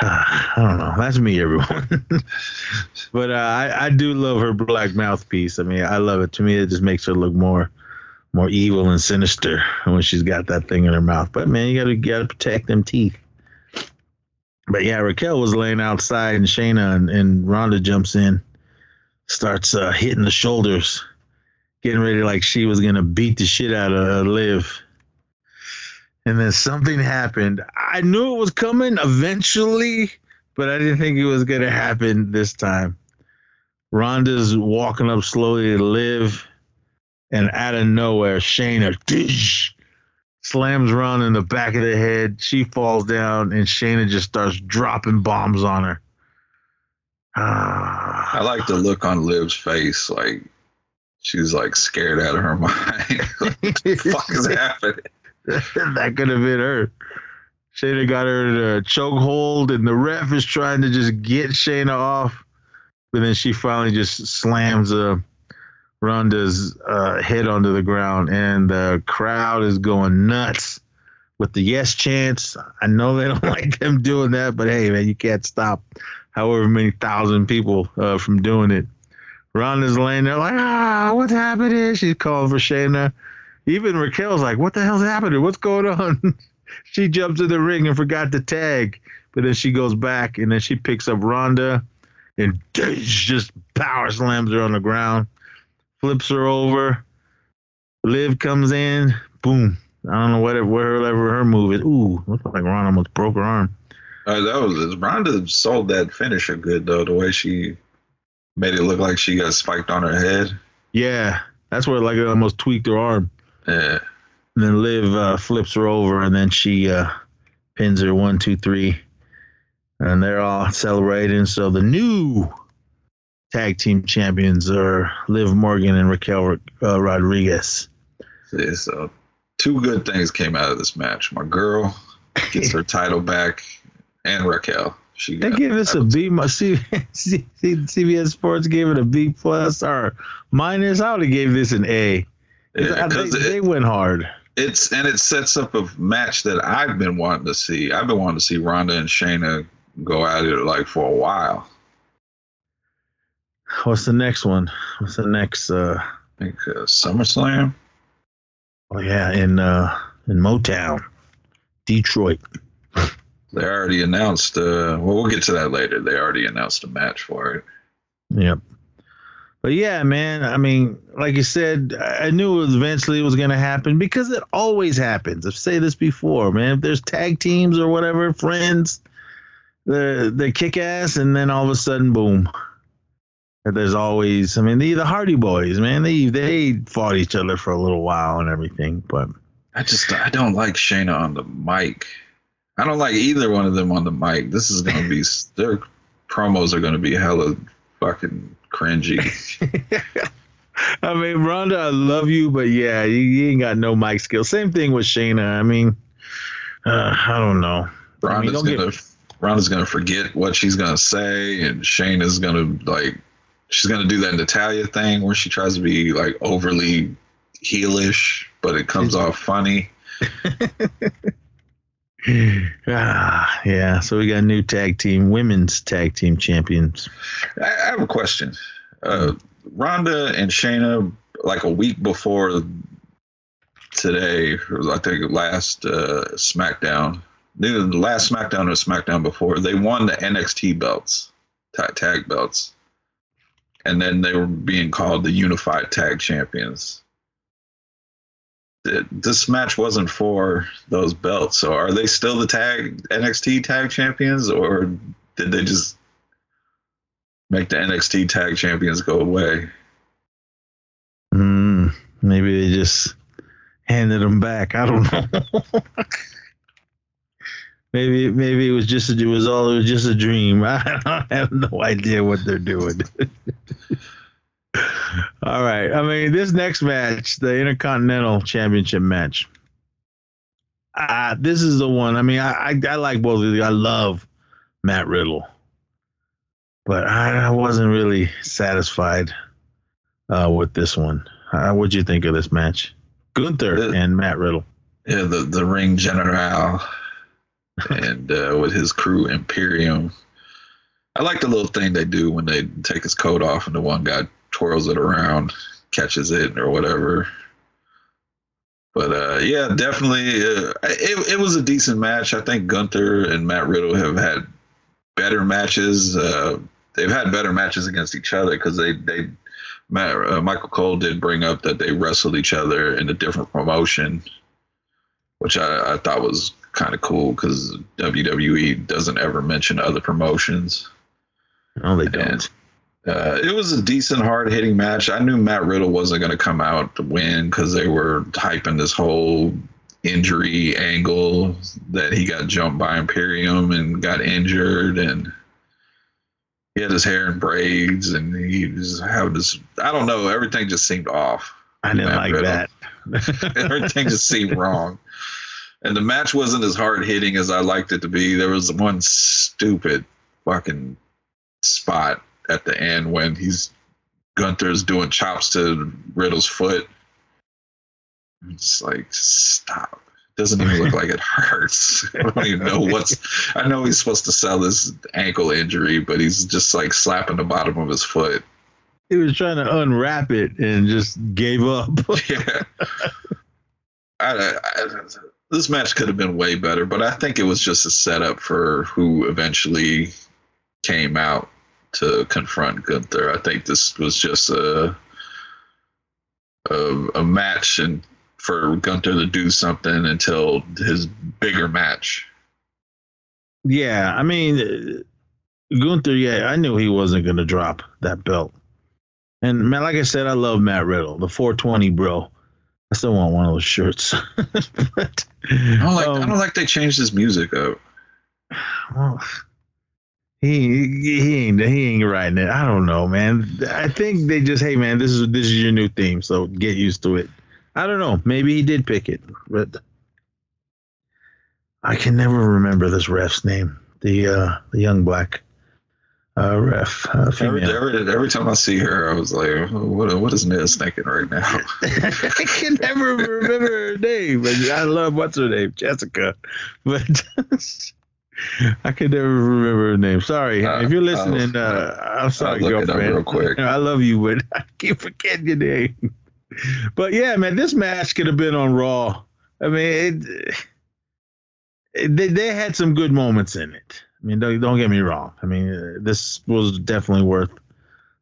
I don't know. That's me, everyone. but uh, I I do love her black mouthpiece. I mean, I love it. To me, it just makes her look more more evil and sinister when she's got that thing in her mouth. But man, you gotta gotta protect them teeth. But yeah, Raquel was laying outside, and Shayna and, and Ronda jumps in, starts uh, hitting the shoulders, getting ready like she was gonna beat the shit out of uh, Liv. And then something happened. I knew it was coming eventually, but I didn't think it was gonna happen this time. Ronda's walking up slowly to Liv and out of nowhere, Shayna dish, slams Ron in the back of the head. She falls down, and Shayna just starts dropping bombs on her. Ah. I like the look on Liv's face, like she's like scared out of her mind. what the fuck is happening? that could have been her. Shayna got her in a chokehold, and the ref is trying to just get Shayna off, but then she finally just slams a Ronda's uh, head onto the ground, and the crowd is going nuts with the yes chants. I know they don't like them doing that, but hey, man, you can't stop however many thousand people uh, from doing it. Ronda's laying there like, ah, what's happening? She's calling for Shayna. Even Raquel's like, what the hell's happening? What's going on? she jumps in the ring and forgot to tag, but then she goes back and then she picks up Ronda and just power slams her on the ground flips her over. Liv comes in, boom. I don't know whatever wherever her move is. Ooh, looks like Ron almost broke her arm. Uh, that was Ronda sold that finisher good though. The way she made it look like she got spiked on her head. Yeah, that's where like it almost tweaked her arm. Yeah. Then Liv uh, flips her over, and then she uh, pins her one, two, three, and they're all celebrating. So the new tag team champions are Liv Morgan and Raquel uh, Rodriguez. Yeah, so two good things came out of this match. My girl gets her title back, and Raquel. She they gave this a B. C, C, CBS Sports gave it a B plus or minus. I would have gave this an A. Yeah, they, they went hard. It's and it sets up a match that I've been wanting to see. I've been wanting to see Ronda and Shayna go at it like for a while. What's the next one? What's the next? Uh, I think uh, SummerSlam. Oh yeah, in uh, in Motown, Detroit. They already announced. Uh, well, we'll get to that later. They already announced a match for it. Yep. But yeah, man. I mean, like you said, I knew it was eventually it was going to happen because it always happens. I've said this before, man. If there's tag teams or whatever, friends, they they kick ass, and then all of a sudden, boom. There's always, I mean, the the Hardy Boys, man. They they fought each other for a little while and everything, but I just I don't like Shayna on the mic. I don't like either one of them on the mic. This is gonna be their promos are gonna be hella fucking cringy. I mean, Ronda, I love you, but yeah, you, you ain't got no mic skills. Same thing with Shayna. I mean, uh, I don't know. Ronda's I mean, gonna get, Ronda's gonna forget what she's gonna say, and Shayna's gonna like she's gonna do that Natalya thing where she tries to be like overly heelish, but it comes off funny. ah, yeah. So we got new tag team, women's tag team champions. I, I have a question. Uh, Ronda and Shayna, like a week before today, I think last uh, SmackDown, the last SmackDown or SmackDown before, they won the NXT belts, tag, tag belts, and then they were being called the Unified Tag Champions. Th- This match wasn't for those belts, so are they still the tag NXT Tag Champions, or did they just make the NXT Tag Champions go away? Mm, maybe they just handed them back. I don't know. maybe maybe it was just it was all it was just a dream. I have no idea what they're doing. all right. I mean, this next match, the Intercontinental Championship match. Uh, this is the one. I mean, I, I, I like both of these. I love Matt Riddle, but I, I wasn't really satisfied uh, with this one. Uh, what'd you think of this match? Gunther Uh, and Matt Riddle. Yeah, the the Ring General and uh, with his crew Imperium. I like the little thing they do when they take his coat off and the one guy twirls it around, catches it or whatever. But uh, yeah, definitely, uh, it it was a decent match. I think Gunther and Matt Riddle have had better matches. Uh, they've had better matches against each other because they they Matt, uh, Michael Cole did bring up that they wrestled each other in a different promotion, which I, I thought was kind of cool because WWE doesn't ever mention other promotions. No, they And don't. Uh, it was a decent, hard hitting match. I knew Matt Riddle wasn't going to come out to win because they were hyping this whole injury angle that he got jumped by Imperium and got injured and he had his hair in braids and he was having this I don't know everything just seemed off I didn't Matt like Riddle. that. everything just seemed wrong and the match wasn't as hard hitting as I liked it to be there was one stupid fucking spot at the end when he's Gunther's doing chops to Riddle's foot. It's like stop. Doesn't even look like it hurts. I don't even know what's. I know he's supposed to sell his ankle injury, but he's just like slapping the bottom of his foot. He was trying to unwrap it and just gave up. Yeah. I, I, this match could have been way better, but I think it was just a setup for who eventually came out to confront Gunther. I think this was just a a, a match and for Gunther to do something until his bigger match. yeah, I mean, Gunther. Yeah, I knew he wasn't gonna drop that belt. And man, like I said, I love Matt Riddle, the 420 bro. I still want one of those shirts. but I don't like. I um, don't like they changed his music up. well, he he ain't he ain't writing it. I don't know, man. I think they just hey man, this is this is your new theme, so get used to it. I don't know. Maybe he did pick it, but I can never remember this ref's name. The uh the young black uh ref uh, Every, every, every time I see her, I was like, "What? What is Miz thinking right now?" I can never remember her name, but I love what's her name, Jessica. But I can never remember her name. Sorry, Uh, if you're listening, uh, I'm sorry, look it up girlfriend. real quick. I love you, but I keep forgetting your name. But yeah, man, this match could have been on Raw. I mean, it, it, they they had some good moments in it. I mean, don't, don't get me wrong. I mean, uh, this was definitely worth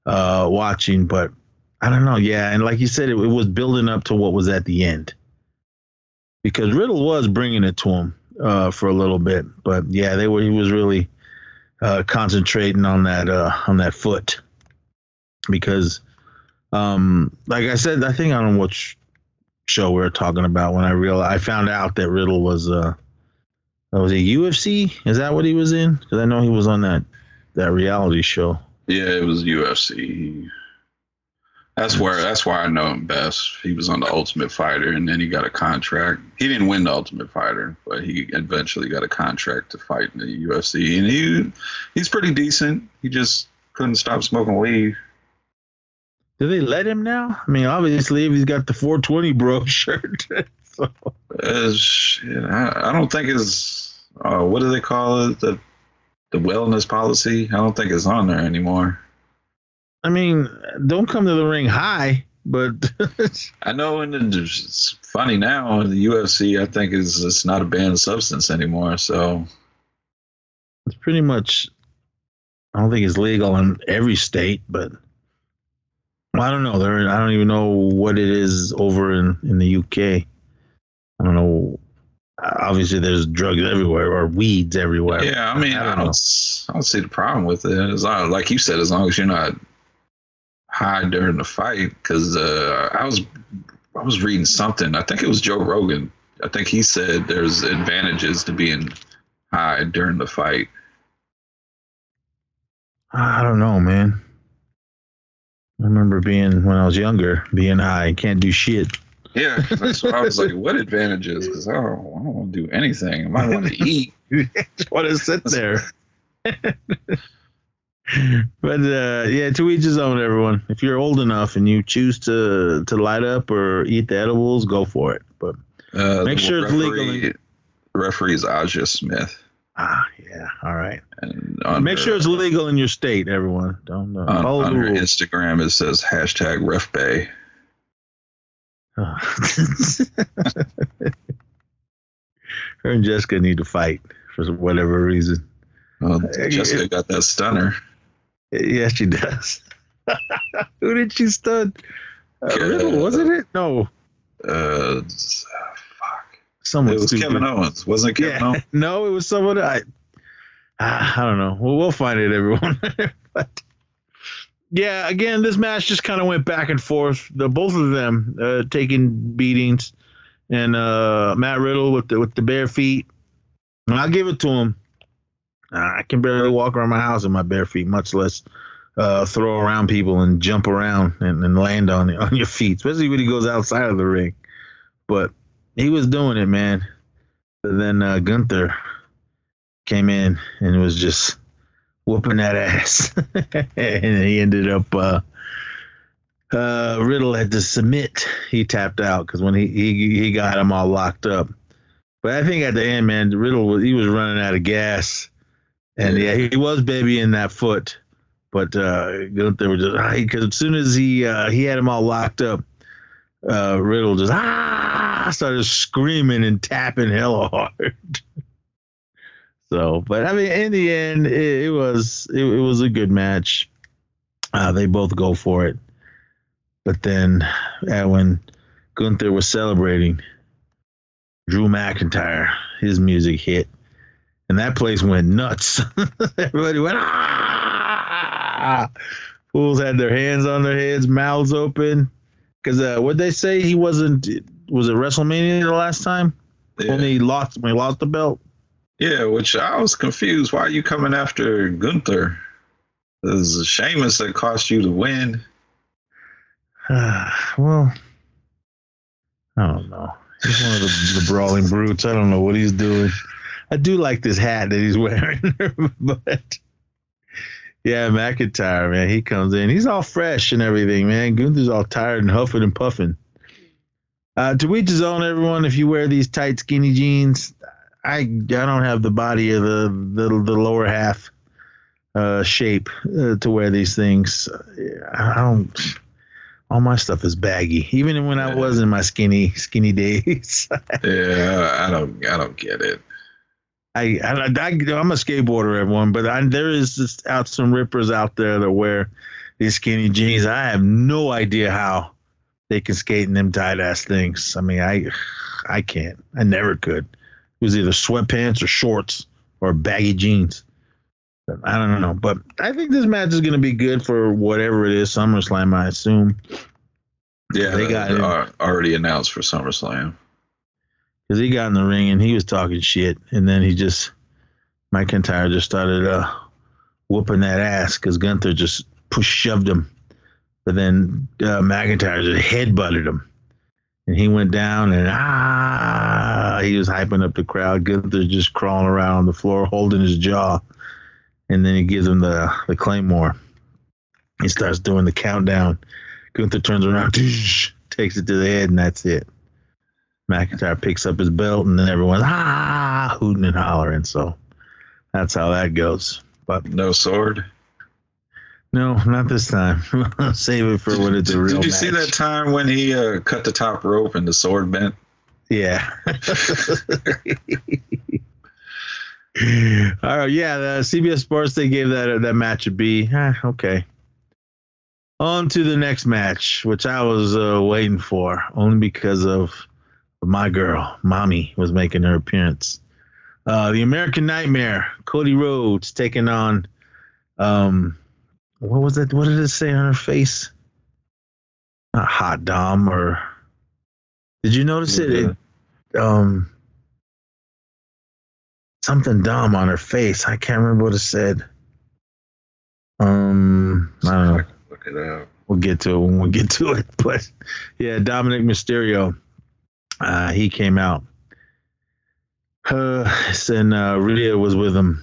uh, watching, but I don't know. Yeah, and like you said, it, it was building up to what was at the end because Riddle was bringing it to him uh, for a little bit, but yeah, they were. He was really uh, concentrating on that uh, on that foot because, um, like I said, I think I don't know which show we were talking about when I realized I found out that Riddle was uh was a UFC. Is that what he was in? Because I know he was on that that reality show. Yeah, it was UFC. That's where that's why I know him best. He was on the Ultimate Fighter, and then he got a contract. He didn't win the Ultimate Fighter, but he eventually got a contract to fight in the UFC, and he he's pretty decent. He just couldn't stop smoking weed. Do they let him now? I mean, obviously, if he's got the 420 bro shirt. so. Uh, shit, I, I don't think it's uh, what do they call it the the wellness policy. I don't think it's on there anymore. I mean, don't come to the ring high, but I know, and it's funny now in the UFC. I think is it's not a banned substance anymore, so it's pretty much. I don't think it's legal in every state, but I don't know. There, I don't even know what it is over in in the UK. I don't know. Obviously, there's drugs everywhere or weeds everywhere. Yeah, I mean, I don't, I don't, I don't see the problem with it. As long, like you said, as long as you're not high during the fight because uh, I was I was reading something. I think it was Joe Rogan. I think he said there's advantages to being high during the fight. I don't know, man. I remember being when I was younger, being high, can't do shit. Yeah, that's what I was like. What advantages? Because I don't, I don't want to do anything. I might want to eat. just want to sit there. but uh, yeah, to each his own. Everyone, if you're old enough and you choose to to light up or eat the edibles, go for it. But uh, make sure it's legal. referee is Aja Smith. Ah, yeah. All right. And under, make sure it's legal in your state. Everyone, don't know. Uh, on, under Instagram, it says hashtag RefBay. Her and Jessica need to fight for whatever reason. Well, Jessica got that stunner. Yes, she does. Who did she stun? Uh, Riddle, wasn't it? No. Uh, fuck. Someone. It was stupid. Kevin Owens, wasn't it? Kevin yeah. Owens? No, it was someone. I. I don't know. Well, we'll find it, everyone. but yeah, again, this match just kind of went back and forth. The both of them uh, taking beatings, and uh, Matt Riddle with the with the bare feet. And I'll give it to him. I can barely walk around my house in my bare feet, much less uh, throw around people and jump around and, and land on on your feet, especially when he goes outside of the ring. But he was doing it, man. But then uh, Gunther came in and was just whooping that ass, and he ended up. Uh, uh, Riddle had to submit. He tapped out because when he, he he got him all locked up. But I think at the end, man, Riddle he was running out of gas and yeah, he was babying that foot, but uh, Gunther was just because as soon as he uh, he had him all locked up, uh, Riddle just ah started screaming and tapping hella hard. so, but I mean, in the end, it, it was it, it, was a good match. Uh, they both go for it, but then when Gunther was celebrating, Drew McIntyre, his music hit and that place went nuts. Everybody went ah. Fools had their hands on their heads, mouths open. Because uh, what they say he wasn't was it WrestleMania the last time? Yeah. When he lost when he lost the belt. Yeah, which I was confused. Why are you coming after Gunther? It was Sheamus that cost you to win. Uh, well, I don't know. He's one of the, the brawling brutes. I don't know what he's doing. I do like this hat that he's wearing, but yeah, McIntyre, man, he comes in, he's all fresh and everything, man. Gunther's all tired and huffing and puffing. Uh, to each his own, everyone. If you wear these tight, skinny jeans, I I don't have the body of the the, the lower half uh, shape uh, to wear these things. I don't. All my stuff is baggy, even when I was in my skinny skinny days. yeah, I don't I don't get it. I, I, am a skateboarder, everyone, but I, there is just out some rippers out there that wear these skinny jeans. I have no idea how they can skate in them tight ass things. I mean, I I can't. I never could. It was either sweatpants or shorts or baggy jeans. I don't know, but I think this match is going to be good for whatever it is. SummerSlam, I assume. Yeah, They got it. already announced for SummerSlam. Because he got in the ring and he was talking shit, and then he just McIntyre just started uh, whooping that ass because Gunther just push shoved him, but then uh, McIntyre just headbutted him, and he went down and ah, he was hyping up the crowd. Gunther just crawling around on the floor holding his jaw, and then he gives him the the claymore. He starts doing the countdown. Gunther turns around, takes it to the head, and that's it. McIntyre picks up his belt, and then everyone's ah hooting and hollering. So that's how that goes. But No sword. no, not this time. Save it for when it's a real. did you see that time when he uh, cut the top rope and the sword bent? Yeah. All right. Yeah. The CBS Sports they gave that that match a B. Eh, okay. On to the next match, which I was uh, waiting for, only because of my girl, mommy, was making her appearance. Uh, the American Nightmare, Cody Rhodes taking on, um, what was that? What did it say on her face? Not hot Dom or. Did you notice it? it um something dumb on her face. I can't remember what it said. Um, I don't know. Look it up. We'll get to it when we get to it. But yeah, Dominic Mysterio, uh, he came out. Uh, and uh, Rhea was with him.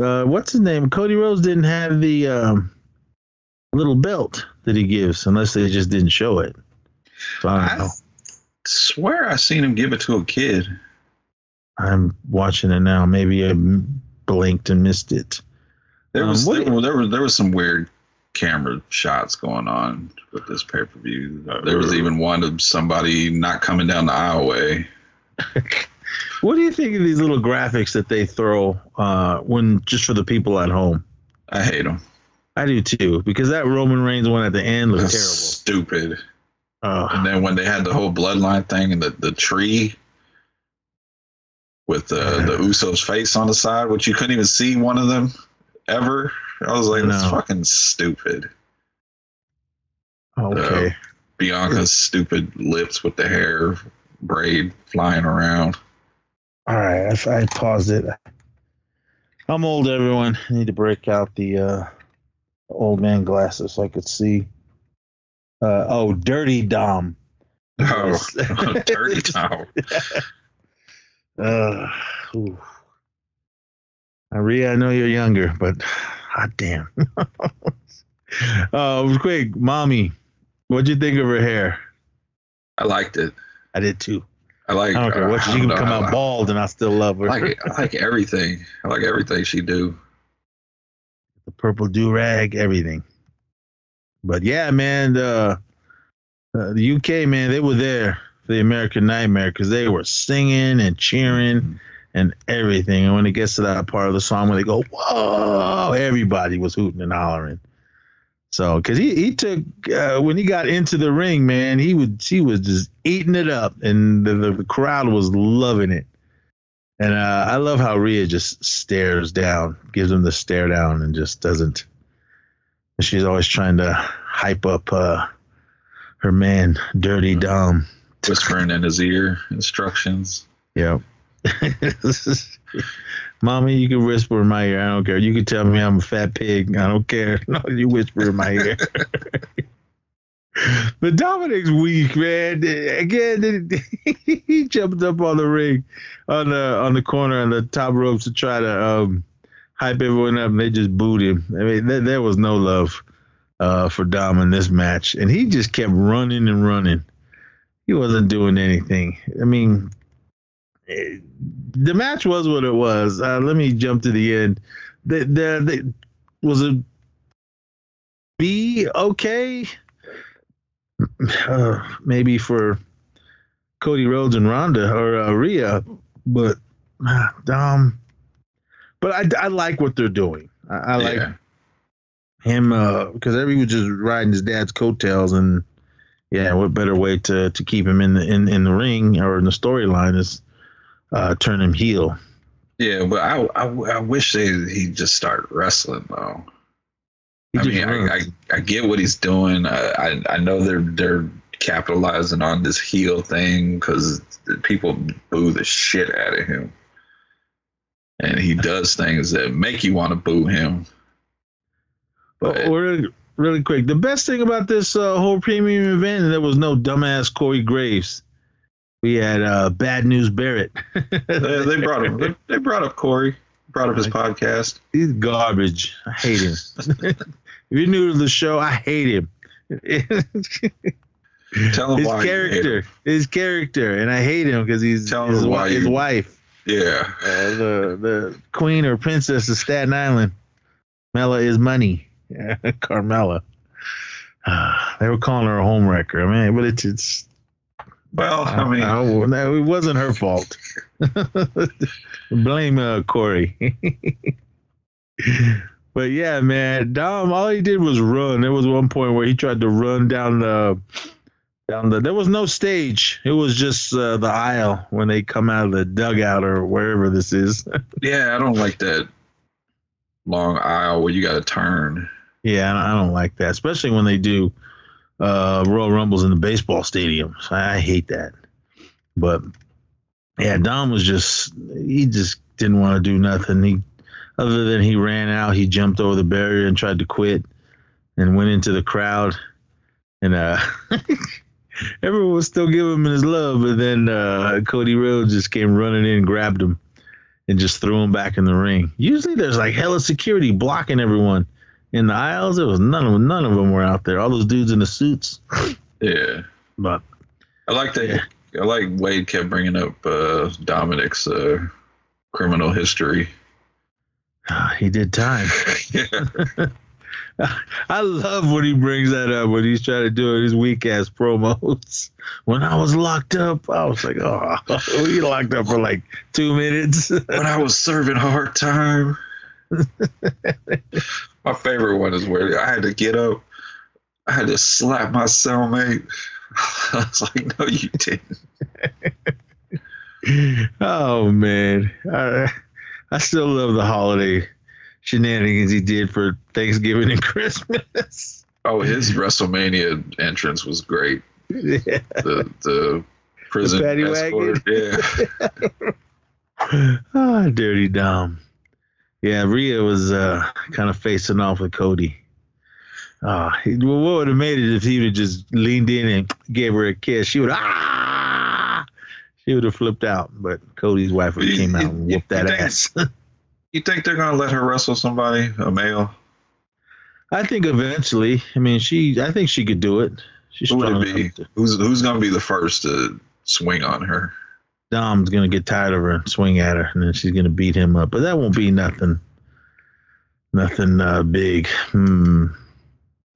Uh, what's his name? Cody Rhodes didn't have the um, little belt that he gives, unless they just didn't show it. So I I swear I seen him give it to a kid. I'm watching it now. Maybe I blinked and missed it. There Um, was what- there, were- there was there was some weird camera shots going on with this pay per view. There was even one of somebody not coming down the aisleway. What do you think of these little graphics that they throw uh, when just for the people at home? I hate them. I do too, because that Roman Reigns one at the end looked terrible. Stupid. Uh, And then when they had the whole bloodline thing and the, the tree with the, the Usos face on the side, which you couldn't even see one of them ever. I was like, that's No. fucking stupid. okay. Bianca's stupid lips with the hair braid flying around. All right. I, I paused it. I'm old, everyone. I need to break out the uh, old man glasses so I could see. Uh, oh, Dirty Dom. Oh, dirty Dom. Uh, ooh. Maria, I know you're younger, but hot damn. uh, quick, mommy, what'd you think of her hair? I liked it. I did too. I like. I don't care what I she can come out like- bald, and I still love her. I like, I like everything. I like everything she do. the purple do rag, everything. But yeah, man, the uh, the UK man, they were there for the American Nightmare because they were singing and cheering and everything. And when it gets to that part of the song where they go, "Whoa!" everybody was hooting and hollering. So, because he he took uh, when he got into the ring, man, he would he was just eating it up, and the, the, the crowd was loving it. And uh, I love how Rhea just stares down, gives him the stare down, and just doesn't. She's always trying to hype up uh, her man, Dirty Dom. Whispering in his ear instructions. Yep. Mommy, you can whisper in my ear. I don't care. You can tell me I'm a fat pig. I don't care. No, you whisper in my ear. but Dominic's weak, man. Again, he jumped up on the ring, on the on the corner on the top ropes to try to um, hype everyone up, and they just booed him. I mean, there, there was no love uh, for Dom in this match, and he just kept running and running. He wasn't doing anything. I mean, the match was what it was. Uh, let me jump to the end. The, the, the, was it B okay? Uh, maybe for Cody Rhodes and Ronda or uh, Rhea, but uh, Dom. But I, I like what they're doing. I, I like yeah. him because uh, everybody was just riding his dad's coattails, and yeah, what better way to to keep him in the in, in the ring or in the storyline is uh, turn him heel. Yeah, but I I, I wish they he just started wrestling though. I mean, I, I, I get what he's doing. I, I I know they're they're capitalizing on this heel thing because people boo the shit out of him, and he does things that make you want to boo him. But really, really quick, the best thing about this uh, whole premium event, there was no dumbass Corey Graves. We had uh, Bad News Barrett. they, they, brought him. They, they, brought up Corey. Brought up his podcast. He's garbage. I hate him. if you're new to the show, I hate him. Tell him his character, his character, and I hate him because he's Tell his, why his you, wife. Yeah, uh, the the queen or princess of Staten Island. Mella is money. Yeah, Carmella. Uh, they were calling her a homewrecker. I mean, but it's it's. Well, I mean, I, I, no, it wasn't her fault. Blame uh, Corey. but yeah, man, Dom. All he did was run. There was one point where he tried to run down the down the. There was no stage. It was just uh, the aisle when they come out of the dugout or wherever this is. yeah, I don't like that long aisle where you got to turn. Yeah, I don't like that, especially when they do uh, Royal Rumbles in the baseball stadiums. I hate that. But yeah, Dom was just he just didn't want to do nothing. He other than he ran out, he jumped over the barrier and tried to quit and went into the crowd. And uh everyone was still giving him his love, but then uh, Cody Rhodes just came running in grabbed him and just threw him back in the ring. Usually there's like hella security blocking everyone in the aisles. It was none of none of them were out there. All those dudes in the suits. Yeah, but I like that. Yeah. I like Wade kept bringing up uh, Dominic's uh, criminal history. Uh, he did time. I love when he brings that up when he's trying to do his weak ass promos. When I was locked up, I was like, oh, we locked up for like two minutes. when I was serving hard time. My favorite one is where I had to get up. I had to slap my cellmate. I was like, no, you didn't. oh man, I, I still love the holiday shenanigans he did for Thanksgiving and Christmas. Oh, his WrestleMania entrance was great. Yeah. The the prison the escort. Wagon. Yeah. oh, dirty Dom. Yeah, Rhea was uh, kind of facing off with Cody. Uh, well, what would have made it if he would have just leaned in and gave her a kiss? She would ah, she would have flipped out. But Cody's wife would came out and whooped that ass. You think they're gonna let her wrestle somebody, a male? I think eventually. I mean, she. I think she could do it. She's Who would it be? To, who's Who's gonna be the first to swing on her? Dom's gonna get tired of her and swing at her, and then she's gonna beat him up. But that won't be nothing. Nothing uh, big. Hmm.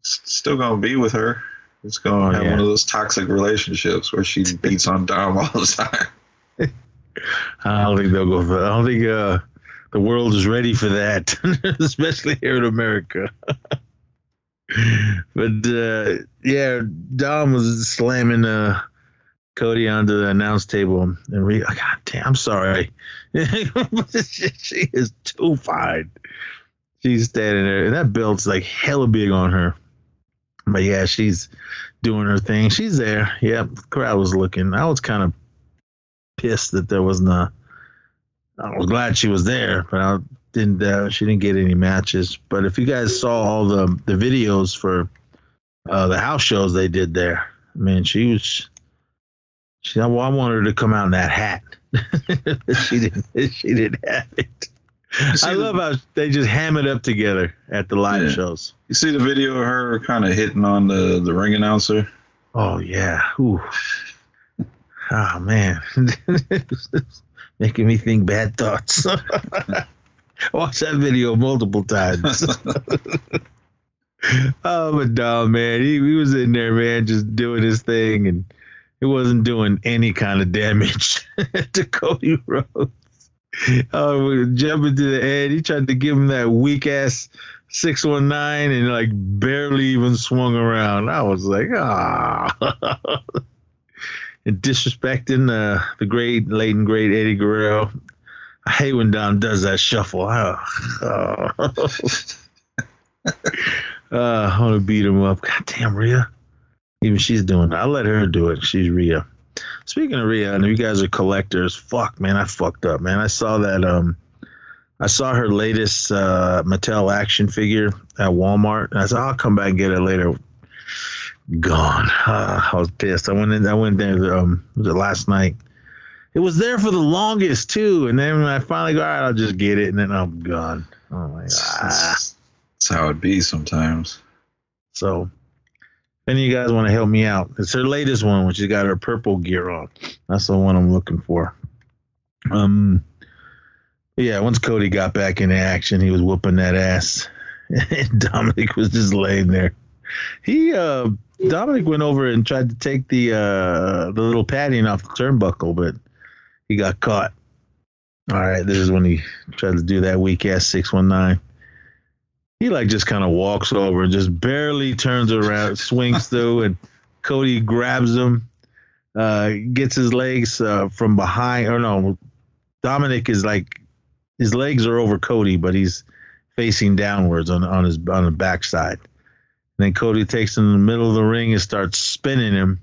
Still gonna be with her. It's gonna oh, have yeah. one of those toxic relationships where she beats on Dom all the time. I don't think they'll go for. That. I don't think. Uh, the world is ready for that, especially here in America. but uh, yeah, Dom was slamming uh, Cody onto the announce table, and we, oh, God damn, I'm sorry. she is too fine. She's standing there, and that belt's like hella big on her. But yeah, she's doing her thing. She's there. Yep, the crowd was looking. I was kind of pissed that there wasn't a I was glad she was there, but I didn't. Uh, she didn't get any matches. But if you guys saw all the the videos for uh, the house shows they did there, I mean, she was. She, well, I wanted her to come out in that hat. she didn't. She didn't have it. I love how they just ham it up together at the live yeah. shows. You see the video of her kind of hitting on the the ring announcer. Oh yeah. Ooh. Oh man making me think bad thoughts. Watch that video multiple times. oh, but no, man, he, he was in there, man, just doing his thing, and it wasn't doing any kind of damage to Cody Rhodes. Oh, jumping to the end, he tried to give him that weak ass six one nine and like barely even swung around. I was like, ah, and disrespecting uh, the great, late and great Eddie Guerrero. I hate when Dom does that shuffle. Oh. uh, I want to beat him up. God damn, Rhea. Even she's doing it. I'll let her do it. She's Rhea. Speaking of Rhea, and you guys are collectors, fuck, man, I fucked up, man. I saw that. Um, I saw her latest uh, Mattel action figure at Walmart, and I said, I'll come back and get it later. Gone. Uh, I was pissed. I went in. I went there. Um, was it last night? It was there for the longest too, and then when I finally go, all right, I'll just get it, and then I'm gone. Oh my god. That's how it be sometimes. So, any of you guys want to help me out, it's her latest one, which has got her purple gear on. That's the one I'm looking for. Um, yeah, once Cody got back in action, he was whooping that ass. And Dominic was just laying there. He uh Dominic went over and tried to take the uh the little padding off the turnbuckle, but he got caught. All right, this is when he tried to do that weak ass six one nine. He like just kind of walks over and just barely turns around, swings through, and Cody grabs him, uh, gets his legs uh, from behind. Or no, Dominic is like his legs are over Cody, but he's facing downwards on on his on the backside. And then Cody takes him in the middle of the ring and starts spinning him.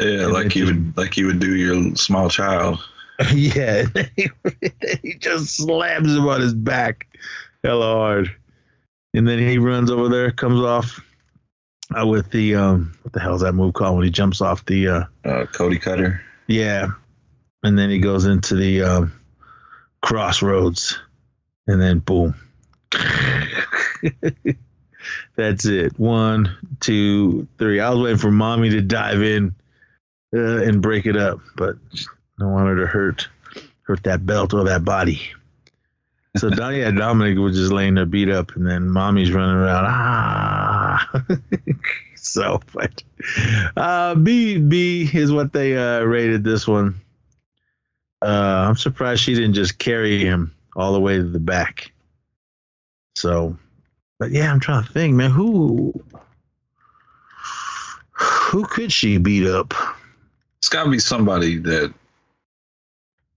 Yeah, like you would like you would do your small child. yeah, he just slams him on his back, hella hard. And then he runs over there, comes off uh, with the um, what the hell's that move called when he jumps off the uh, Uh, Cody Cutter. yeah, and then he goes into the um, Cross Rhodes, and then boom. That's it. One, two, three. I was waiting for mommy to dive in uh, and break it up, but I don't want her to hurt hurt that belt or that body. So yeah, Dominic was just laying there beat up, and then mommy's running around. Ah, so but uh, B B is what they uh, rated this one. Uh, I'm surprised she didn't just carry him all the way to the back. So, but yeah, I'm trying to think, man, who who could she beat up? It's got to be somebody that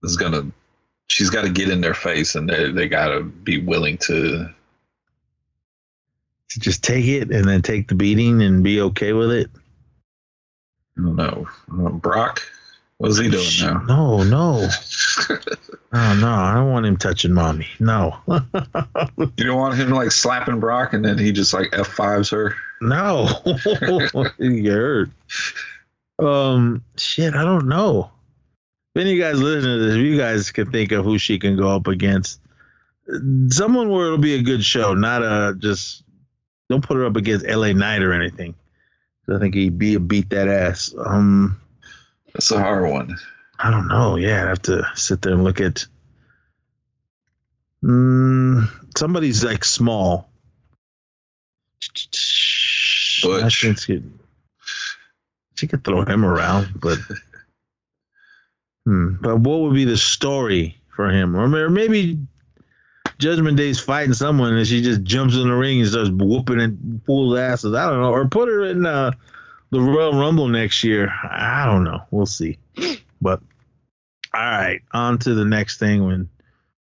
is gonna. She's got to get in their face, and they they got to be willing to. To just take it and then take the beating and be okay with it? I don't know. Brock, what's he doing now? No, no. Oh no, I don't want him touching mommy. No. You don't want him like slapping Brock, and then he just like F fives her. no. you hurt. Um shit, I don't know. If any of you guys listen to this, if you guys can think of who she can go up against, someone where it'll be a good show, not a just don't put her up against LA Knight or anything. I think he beat beat that ass. Um That's a hard one. I don't know. Yeah, I have to sit there and look at. Mm, somebody's like small. Butch. I think she, she could throw him around, but. Hmm. But what would be the story for him? Or maybe Judgment Day's fighting someone and she just jumps in the ring and starts whooping and fools asses. I don't know. Or put her in uh, the Royal Rumble next year. I don't know. We'll see. But all right, on to the next thing when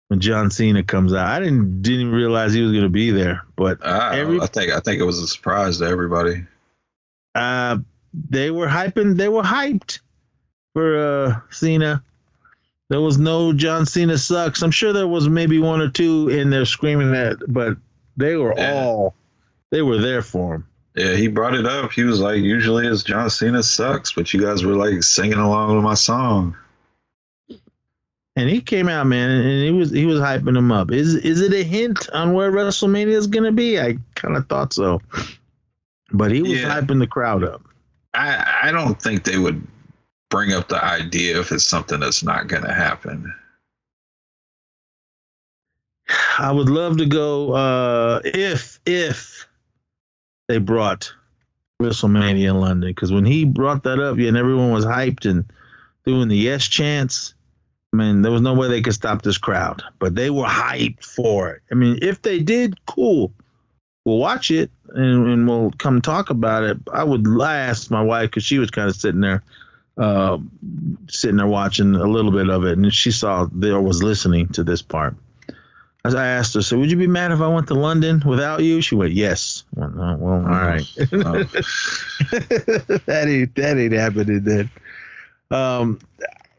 when John Cena comes out. I didn't didn't even realize he was gonna be there, but I, Every- I think I think it was a surprise to everybody. uh they were hyping they were hyped for uh Cena. There was no John Cena sucks. I'm sure there was maybe one or two in there screaming that, but they were Yeah. all they were there for him. Yeah, he brought it up. He was like, "Usually it's John Cena sucks, but you guys were like singing along with my song." And he came out, man, and he was he was hyping him up. Is is it a hint on where WrestleMania is gonna be? I kind of thought so, but he was Yeah. hyping the crowd up. I I don't think they would bring up the idea if it's something that's not going to happen. I would love to go uh, if if they brought WrestleMania in London because when he brought that up, yeah, and everyone was hyped and doing the yes chants. I mean, there was no way they could stop this crowd, but they were hyped for it. I mean, if they did, cool. we'll watch it and, and we'll come talk about it. I would ask my wife because she was kind of sitting there, uh, sitting there watching a little bit of it, and she saw there was listening to this part. As I asked her, so would you be mad if I went to London without you? She went, yes. Went, oh, well, all right. Oh. that ain't that ain't happening then. Um,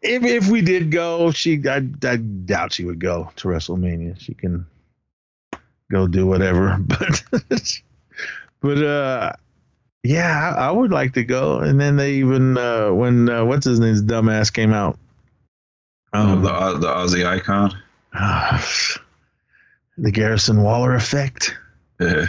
if if we did go, she I, I doubt she would go to WrestleMania. She can go do whatever, but but uh, yeah, I, I would like to go. And then they even uh, when uh, what's his name's dumbass came out. Oh, Um, the the Aussie icon. the Grayson Waller effect. Yeah.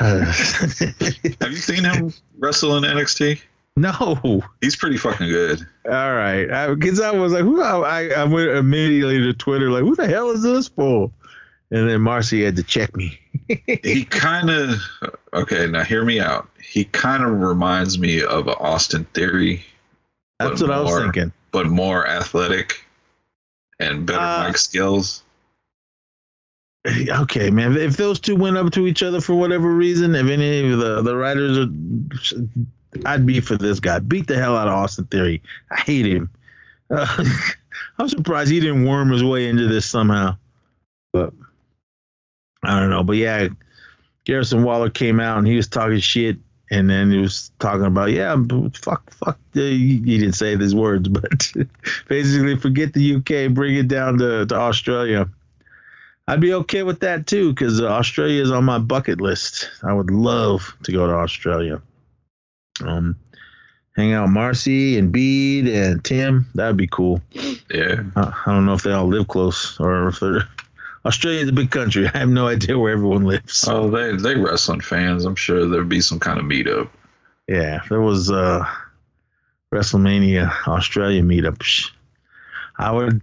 Uh, Have you seen him wrestle in NXT? no. He's pretty fucking good. All right, because I, was like, who? I, I went immediately to Twitter, like, who the hell is this for? And then Marcy had to check me. He kind of okay. Now hear me out. He kind of reminds me of Austin Theory, That's what I was thinking. but more athletic and better Uh, mic skills. Okay, man. If those two went up to each other for whatever reason, if any of the the writers are, I'd be for this guy. Beat the hell out of Austin Theory. I hate him. Uh, I'm surprised he didn't worm his way into this somehow. But I don't know. But yeah, Grayson Waller came out and he was talking shit, and then he was talking about yeah, fuck, fuck. The, he didn't say these words, but basically, forget the UK, bring it down to, to Australia. I'd be okay with that too, because Australia is on my bucket list. I would love to go to Australia. Um, hang out with Marcy and Bede and Tim. That'd be cool. Yeah. I, I don't know if they all live close or if they're. Australia's a big country. I have no idea where everyone lives. Oh, they they wrestling fans. I'm sure there'd be some kind of meetup. Yeah, if there was uh WrestleMania Australia meetup, I would.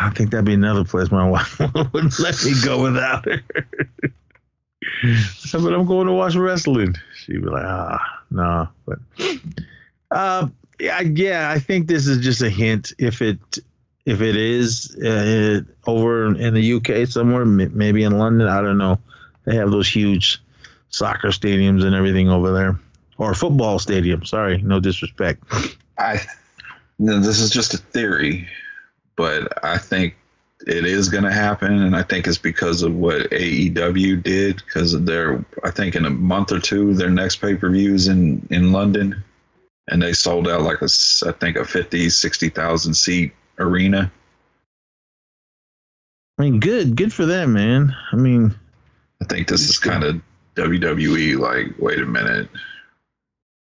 I think that'd be another place my wife wouldn't let me go without her. so, but I'm going to watch wrestling. She'd be like, ah, no. But, uh, yeah, yeah, I think this is just a hint. If it, if it is uh, over in the UK somewhere, maybe in London, I don't know. They have those huge soccer stadiums and everything over there, or football stadium. Sorry, no disrespect. I this is just a theory, but I think it is going to happen, and I think it's because of what AEW did. Because they're, I think in a month or two, their next pay per view is in in London, and they sold out like a, I think a 50, 60,000 seat arena. I mean, good, good for them, man. I mean, I think this is kind of WWE. Like, wait a minute,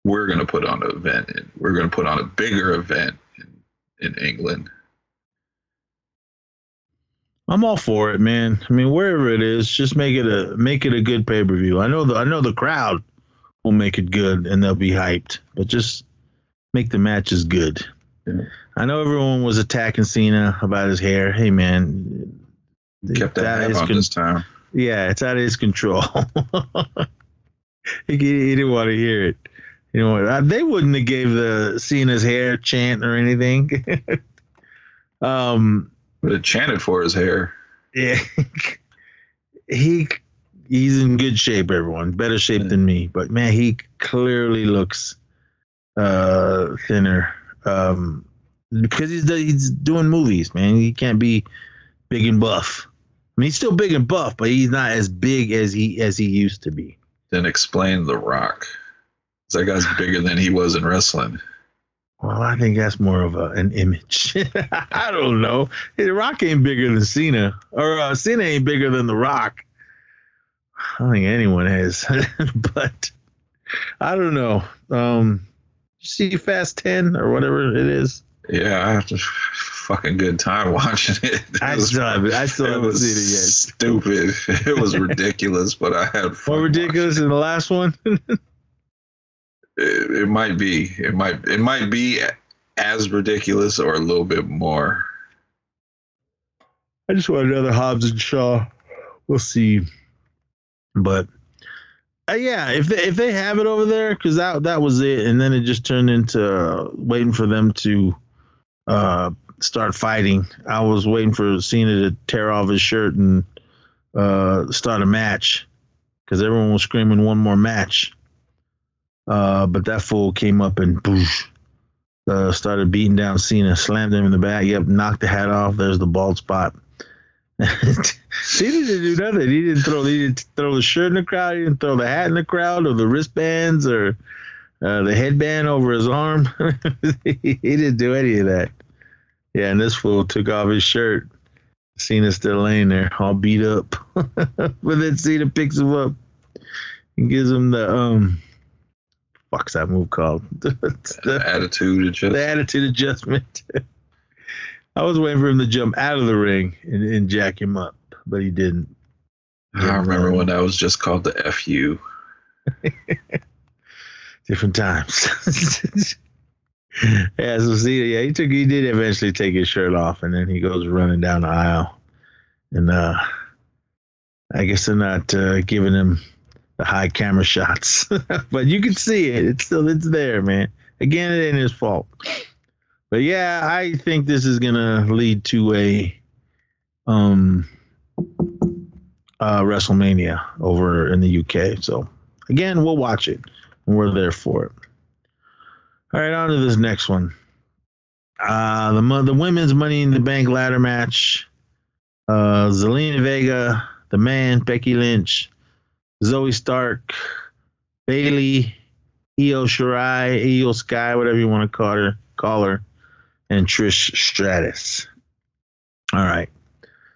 we're going to put on an event, and we're going to put on a bigger event in, in England. I'm all for it, man. I mean, wherever it is, just make it a make it a good pay per view. I know the I know the crowd will make it good and they'll be hyped, but just make the matches good. Yeah. I know everyone was attacking Cena about his hair. Hey, man, Kept that his on con- this time. Yeah, it's out of his control. he, he didn't want to hear it. You know, they wouldn't have gave the Cena's hair chant or anything. um, But it chanted for his hair. yeah, he he's in good shape. Everyone, better shape than me. But man, he clearly looks uh thinner. Um, because he's he's doing movies, man. He can't be big and buff. I mean, he's still big and buff, but he's not as big as he as he used to be. Then explain The Rock. That guy's bigger than he was in wrestling. Well, I think that's more of a, an image. I don't know. The Rock ain't bigger than Cena, or uh, Cena ain't bigger than The Rock. I don't think anyone is, but I don't know. Um, see Fast Ten or whatever it is. Yeah, I had a fucking good time watching it. It I was- still haven't. I still it haven't was seen stupid. It was ridiculous, but I had it fun. More ridiculous than the last one. It, it might be. It might. It might be as ridiculous or a little bit more. I just want another Hobbs and Shaw. We'll see. But uh, yeah, if they, if they have it over there, because that that was it, and then it just turned into uh, waiting for them to uh, start fighting. I was waiting for Cena to tear off his shirt and uh, start a match, because everyone was screaming one more match. Uh, but that fool came up and boosh, uh, started beating down Cena, slammed him in the back. Yep, knocked the hat off. There's the bald spot. Cena didn't do nothing. He didn't throw. He didn't throw the shirt in the crowd. He didn't throw the hat in the crowd, or the wristbands, or uh, the headband over his arm. he didn't do any of that. Yeah, and this fool took off his shirt. Cena's still laying there, all beat up. but then Cena picks him up and gives him the um fuck's that move called? the attitude adjustment. The attitude adjustment. I was waiting for him to jump out of the ring and, and jack him up, but he didn't. I remember when that was just called the FU. Different times. yeah, so see, yeah, he took, he did eventually take his shirt off, and then he goes running down the aisle, and uh, I guess they're not uh, giving him the high camera shots, but you can see it. It's still, it's there, man. Again, it ain't his fault. But yeah, I think this is gonna lead to a um uh WrestleMania over in the UK. So again, we'll watch it we're there for it. All right, on to this next one. Uh the the women's Money in the Bank ladder match. Uh Zelina Vega, the man, Becky Lynch, Zoey Stark, Bayley, Io Shirai, Io Sky, whatever you want to call her, call her, and Trish Stratus. All right.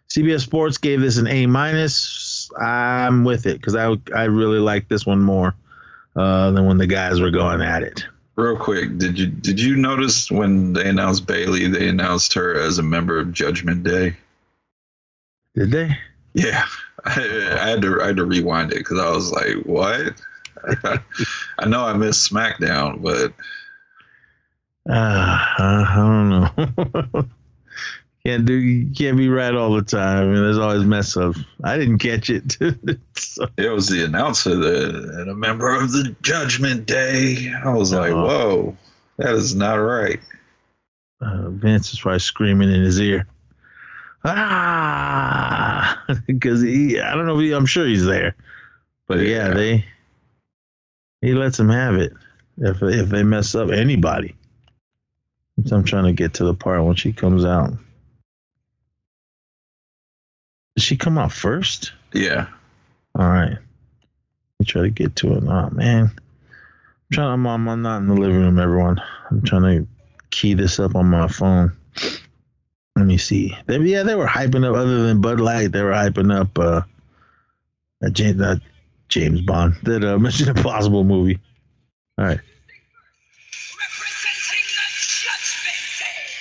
CBS Sports gave this an A minus. I'm with it because I I really like this one more uh, than when the guys were going at it. Real quick, did you did you notice when they announced Bayley, they announced her as a member of Judgment Day? Did they? Yeah, I, I had to I had to rewind it because I was like, what? I know I missed SmackDown, but uh, I don't know. can't do you can't be right all the time. I mean, there's always mess up. I didn't catch it. so. It was the announcer that and a member of the Judgment Day. I was like, uh, whoa, that is not right. Uh, Vince is probably screaming in his ear. Ah, because he, I don't know. He, I'm sure he's there, but yeah, yeah, they he lets them have it if if they mess up anybody. So I'm trying to get to the part when she comes out. Did she come out first? Yeah. All right. Let me try to get to it. Oh man. I'm trying I'm, I'm not in the living room, everyone. I'm trying to key this up on my phone. Let me see. They, yeah, they were hyping up other than Bud Light, they were hyping up uh that James that James Bond, that uh, Mission Impossible movie. All right.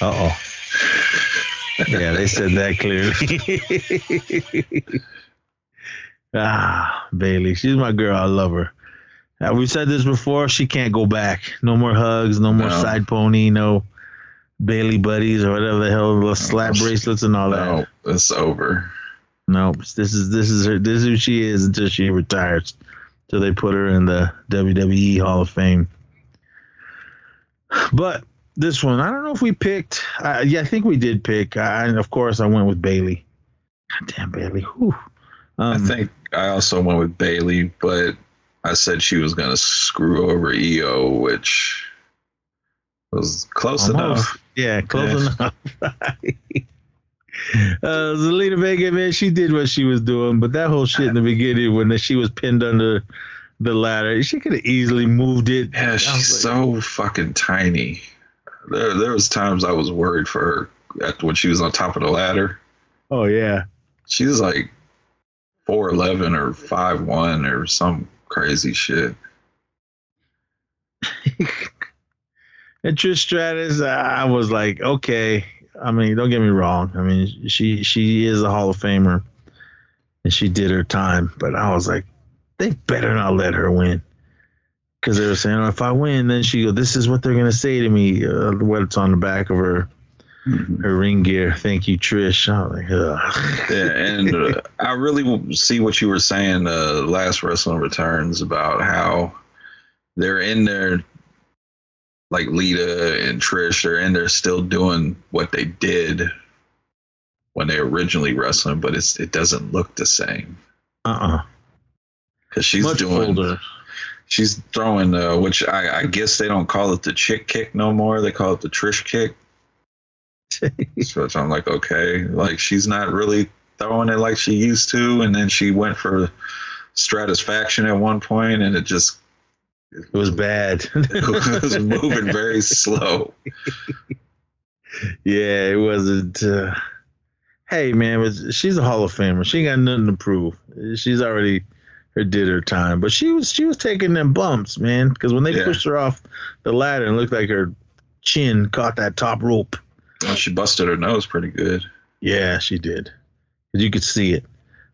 Uh oh. Yeah, they said that clearly. ah, Bayley, she's my girl. I love her. Uh, we said this before. She can't go back. No more hugs. No more no. side pony. No Bayley buddies or whatever the hell, the slap bracelets and all no, that. No, it's over. Nope. This is this is her. This is who she is until she retires. Till they put her in the WWE Hall of Fame. But this one, I don't know if we picked. Uh, yeah, I think we did pick. Uh, and of course, I went with Bayley. God damn Bayley. Whew. Um, I think I also went with Bayley, but I said she was going to screw over Io, which was close almost. enough. Yeah, close yeah. enough. uh, Zelina Vega, man, she did what she was doing, but that whole shit in the beginning when she was pinned under the ladder, she could have easily moved it. Yeah, she's like, so fucking tiny. There, there was times I was worried for her at, when she was on top of the ladder. Oh yeah, she's was like four eleven or five one or some crazy shit. and Trish Stratus, I was like, okay. I mean, don't get me wrong. I mean, she she is a Hall of Famer, and she did her time. But I was like, they better not let her win because they were saying, oh, if I win, then she go, this is what they're gonna say to me. Uh, what's on the back of her mm-hmm. her ring gear? Thank you, Trish. I'm like, Ugh. yeah, and uh, I really see what you were saying uh, last Wrestling Returns about how they're in there, like Lita and Trish, they're in there still doing what they did when they originally wrestling, but it's it doesn't look the same. Uh uh-uh. uh because she's Much doing older. She's throwing uh, which I, I guess they don't call it the chick kick no more they call it the trish kick so i'm like okay like she's not really throwing it like she used to and then she went for Stratusfaction at one point and it just It was bad. it was moving very slow Yeah, it wasn't. Uh, hey, man, she's a Hall of Famer. She ain't got nothing to prove. She's already her did her time, but she was she was taking them bumps, man. Because when they Yeah. pushed her off the ladder, and looked like her chin caught that top rope. well, she busted her nose pretty good Yeah, she did. you could see it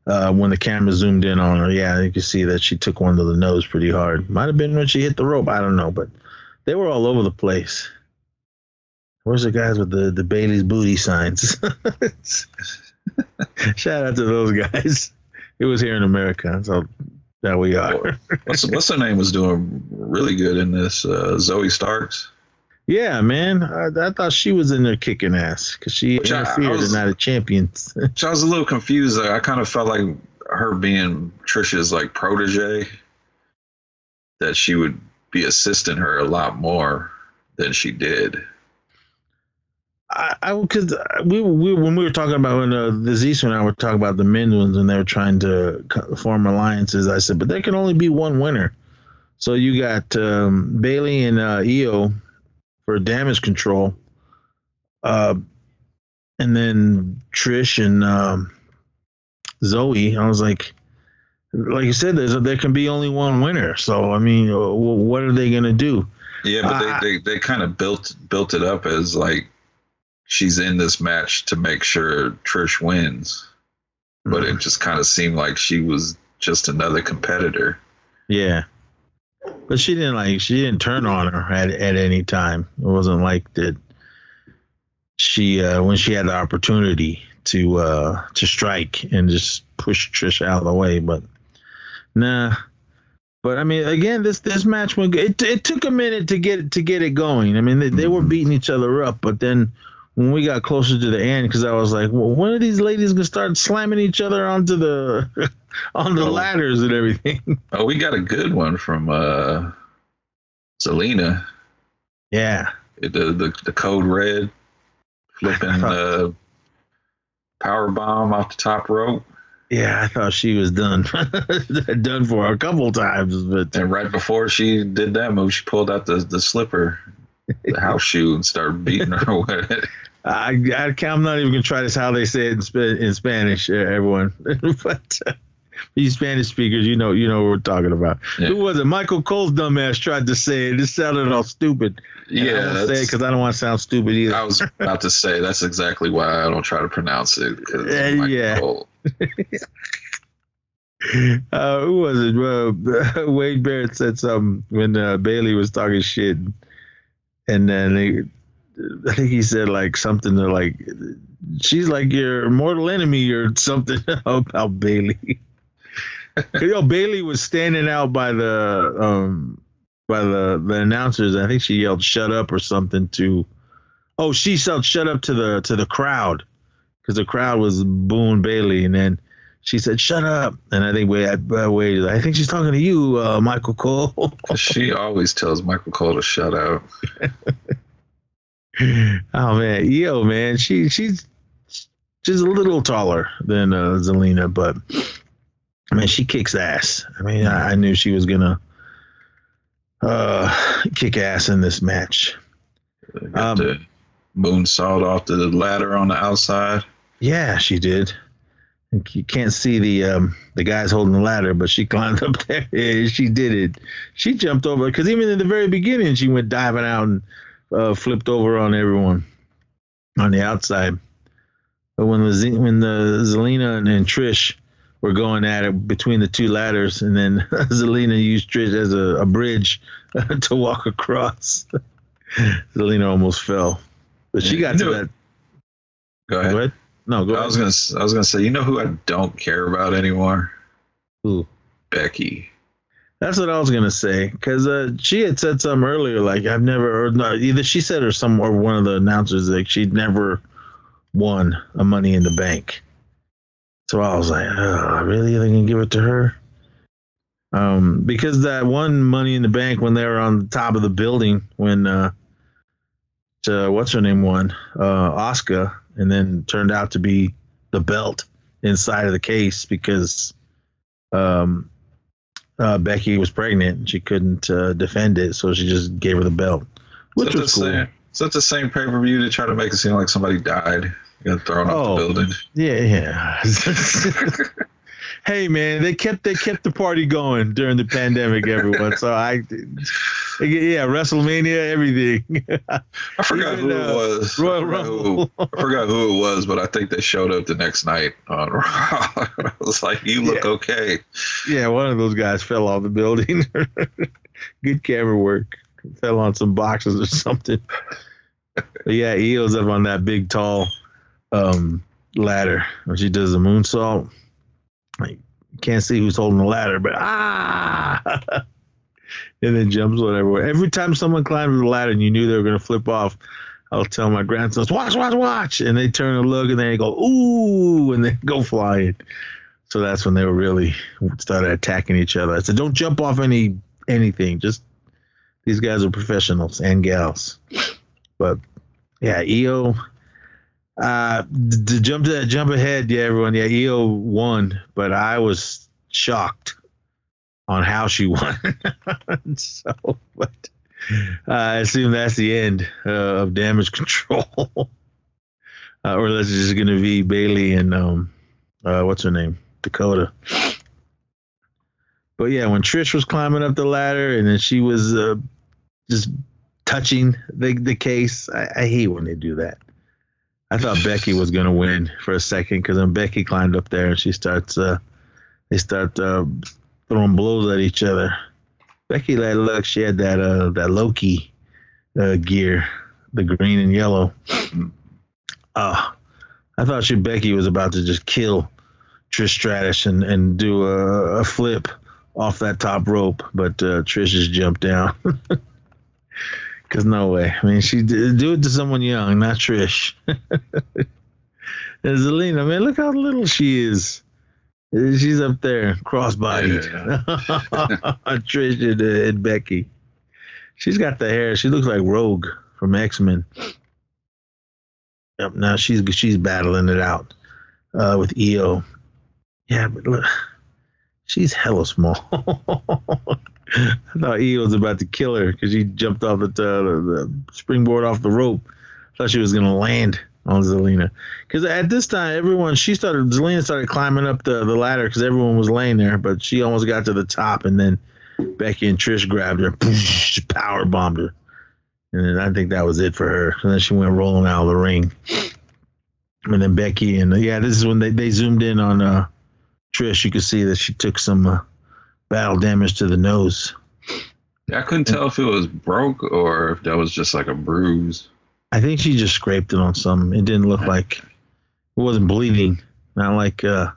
uh, when the camera zoomed in on her. Yeah, you could see that she took one to the nose pretty hard. Might have been when she hit the rope. I don't know, but they were all over the place. Where's the guys with the the Bayley's booty signs? Shout out to those guys. It was here in America, so there we are. what's what's her name was doing really good in this uh, zoey starks Yeah, man. I, I thought she was in there kicking ass because she Which I- I interfered was- of Champions. So I was a little confused. I kind of felt like her being Trisha's like protege, that she would be assisting her a lot more than she did. I, because we, we when we were talking about when uh, the Zeus and I were talking about the men's ones and they were trying to form alliances. I said, but there can only be one winner. So you got um, Bayley and uh, Io for damage control, uh, and then Trish and um, Zoey. I was like, like you said, there's there can be only one winner. So I mean, uh, what are they gonna do? Yeah, but they, they, they kind of built built it up as like she's in this match to make sure Trish wins, but Mm-hmm. it just kind of seemed like she was just another competitor. Yeah. But she didn't like she didn't turn on her at at any time. It wasn't like that she uh when she had the opportunity to uh to strike and just push Trish out of the way, but nah. But I mean again this this match went it it took a minute to get to get it going. I mean they, they were beating each other up, but then when we got closer to the end, because I was like, well, when are these ladies gonna start slamming each other onto the on the Oh. ladders and everything? Oh, we got a good one from uh, Zelina. Yeah. the the, the code red flipping uh power bomb off the top rope Yeah, I thought she was done. done for a couple times, but and right before she did that move she pulled out the the slipper the house shoe and started beating her with it I, I I'm not even gonna try this how they say it in, Sp- in Spanish, uh, everyone. but uh, these Spanish speakers, you know, you know what we're talking about. Yeah. Who was it? Michael Cole's dumbass tried to say it. It sounded all stupid. And I yeah say because I don't want to sound stupid either. I was about to say that's exactly why I don't try to pronounce it Uh, yeah. uh, who was it? Uh, Wade Barrett said something when uh, Bayley was talking shit, and then he, I think he said like something to like, she's like your mortal enemy or something about Bayley. you know, Bayley was standing out by the um by the the announcers. I think she yelled "shut up" or something to. Oh, she yelled "shut up" to the to the crowd because the crowd was booing Bayley, and then she said, "Shut up!" And I think wait, wait, I think she's talking to you, uh, Michael Cole. she always tells Michael Cole to shut up oh man, yo man, she she's she's a little taller than uh, Zelina, but man, she kicks ass. I mean, I, I knew she was gonna uh, kick ass in this match. got Um, the moonsault off the ladder on the outside Yeah, she did. You can't see the um, the guys holding the ladder, but she climbed up there. She did it. She jumped over because even in the very beginning, she went diving out and uh, flipped over on everyone on the outside. But when the when the Zelina and, and Trish were going at it between the two ladders, and then Zelina used Trish as a, a bridge to walk across. Zelina almost fell, but she got you to that. go ahead Go ahead. No, go I ahead. was gonna I was gonna say you know who I don't care about anymore Who? Becky That's what I was gonna say because uh, she had said something earlier, like I've never, or not, either she said or some or one of the announcers like she'd never won a Money in the Bank. So I was like, oh, really? They gonna give it to her? Um, because that one Money in the Bank when they were on the top of the building when uh, what's her name won uh Asuka and then turned out to be the belt inside of the case because um uh, Becky was pregnant and she couldn't uh, defend it, so she just gave her the belt, which that was the cool. same- Is that the same pay per view to try to make it seem like somebody died? You got thrown off Oh. the building. Yeah, yeah. hey man, they kept they kept the party going during the pandemic, everyone. So I, yeah, WrestleMania, everything. I forgot Even, who uh, it was. Royal I forgot, who, I forgot who it was, but I think they showed up the next night on Raw. I was like, "You look Yeah. okay." yeah, one of those guys fell off the building. Good camera work. Fell on some boxes or something. But yeah, Io's up on that big tall um, ladder when she does the moonsault. Like can't see who's holding the ladder, but ah, and then jumps on everywhere. Every time someone climbs the ladder and you knew they were gonna flip off, I'll tell my grandsons, "Watch, watch, watch!" And they turn and look, and they go, "Ooh!" and they go flying. So that's when they were really started attacking each other. I said, "Don't jump off any anything. Just these guys are professionals and gals." But yeah, Io. Uh, to jump to that jump ahead, yeah, everyone, yeah, Io won, but I was shocked on how she won. so, but uh, I assume that's the end uh, of damage control, uh, or that's just going to be Bayley and um, uh, what's her name, Dakota. But yeah, when Trish was climbing up the ladder and then she was uh, just touching the the case, I, I hate when they do that. I thought Becky was gonna win for a second because then Becky climbed up there and she starts uh they start uh, throwing blows at each other. Becky like look, she had that uh that Loki uh gear, the green and yellow. Uh I thought she Becky was about to just kill Trish Stratus and, and do a, a flip off that top rope, but uh, Trish just jumped down. Cause no way. I mean, she did, do it to someone young, not Trish. and Zelina, man, look how little she is. She's up there, cross-bodied. Trish and, uh, and Becky. She's got the hair. She looks like Rogue from X Men. Yep. Now she's she's battling it out uh, with Io. Yeah, but look, she's hella small. I thought Io was about to kill her because she jumped off the, the, the springboard off the rope. I thought she was gonna land on Zelina. Because at this time, everyone she started Zelina started climbing up the, the ladder because everyone was laying there, but she almost got to the top, and then Becky and Trish grabbed her, power bombed her, and then I think that was it for her. And then she went rolling out of the ring. And then Becky and yeah, this is when they, they zoomed in on uh, Trish. You could see that she took some uh, battle damage to the nose. I couldn't tell if it was broke or if that was just like a bruise. I think she just scraped it on something. It didn't look like it wasn't bleeding. Not like uh,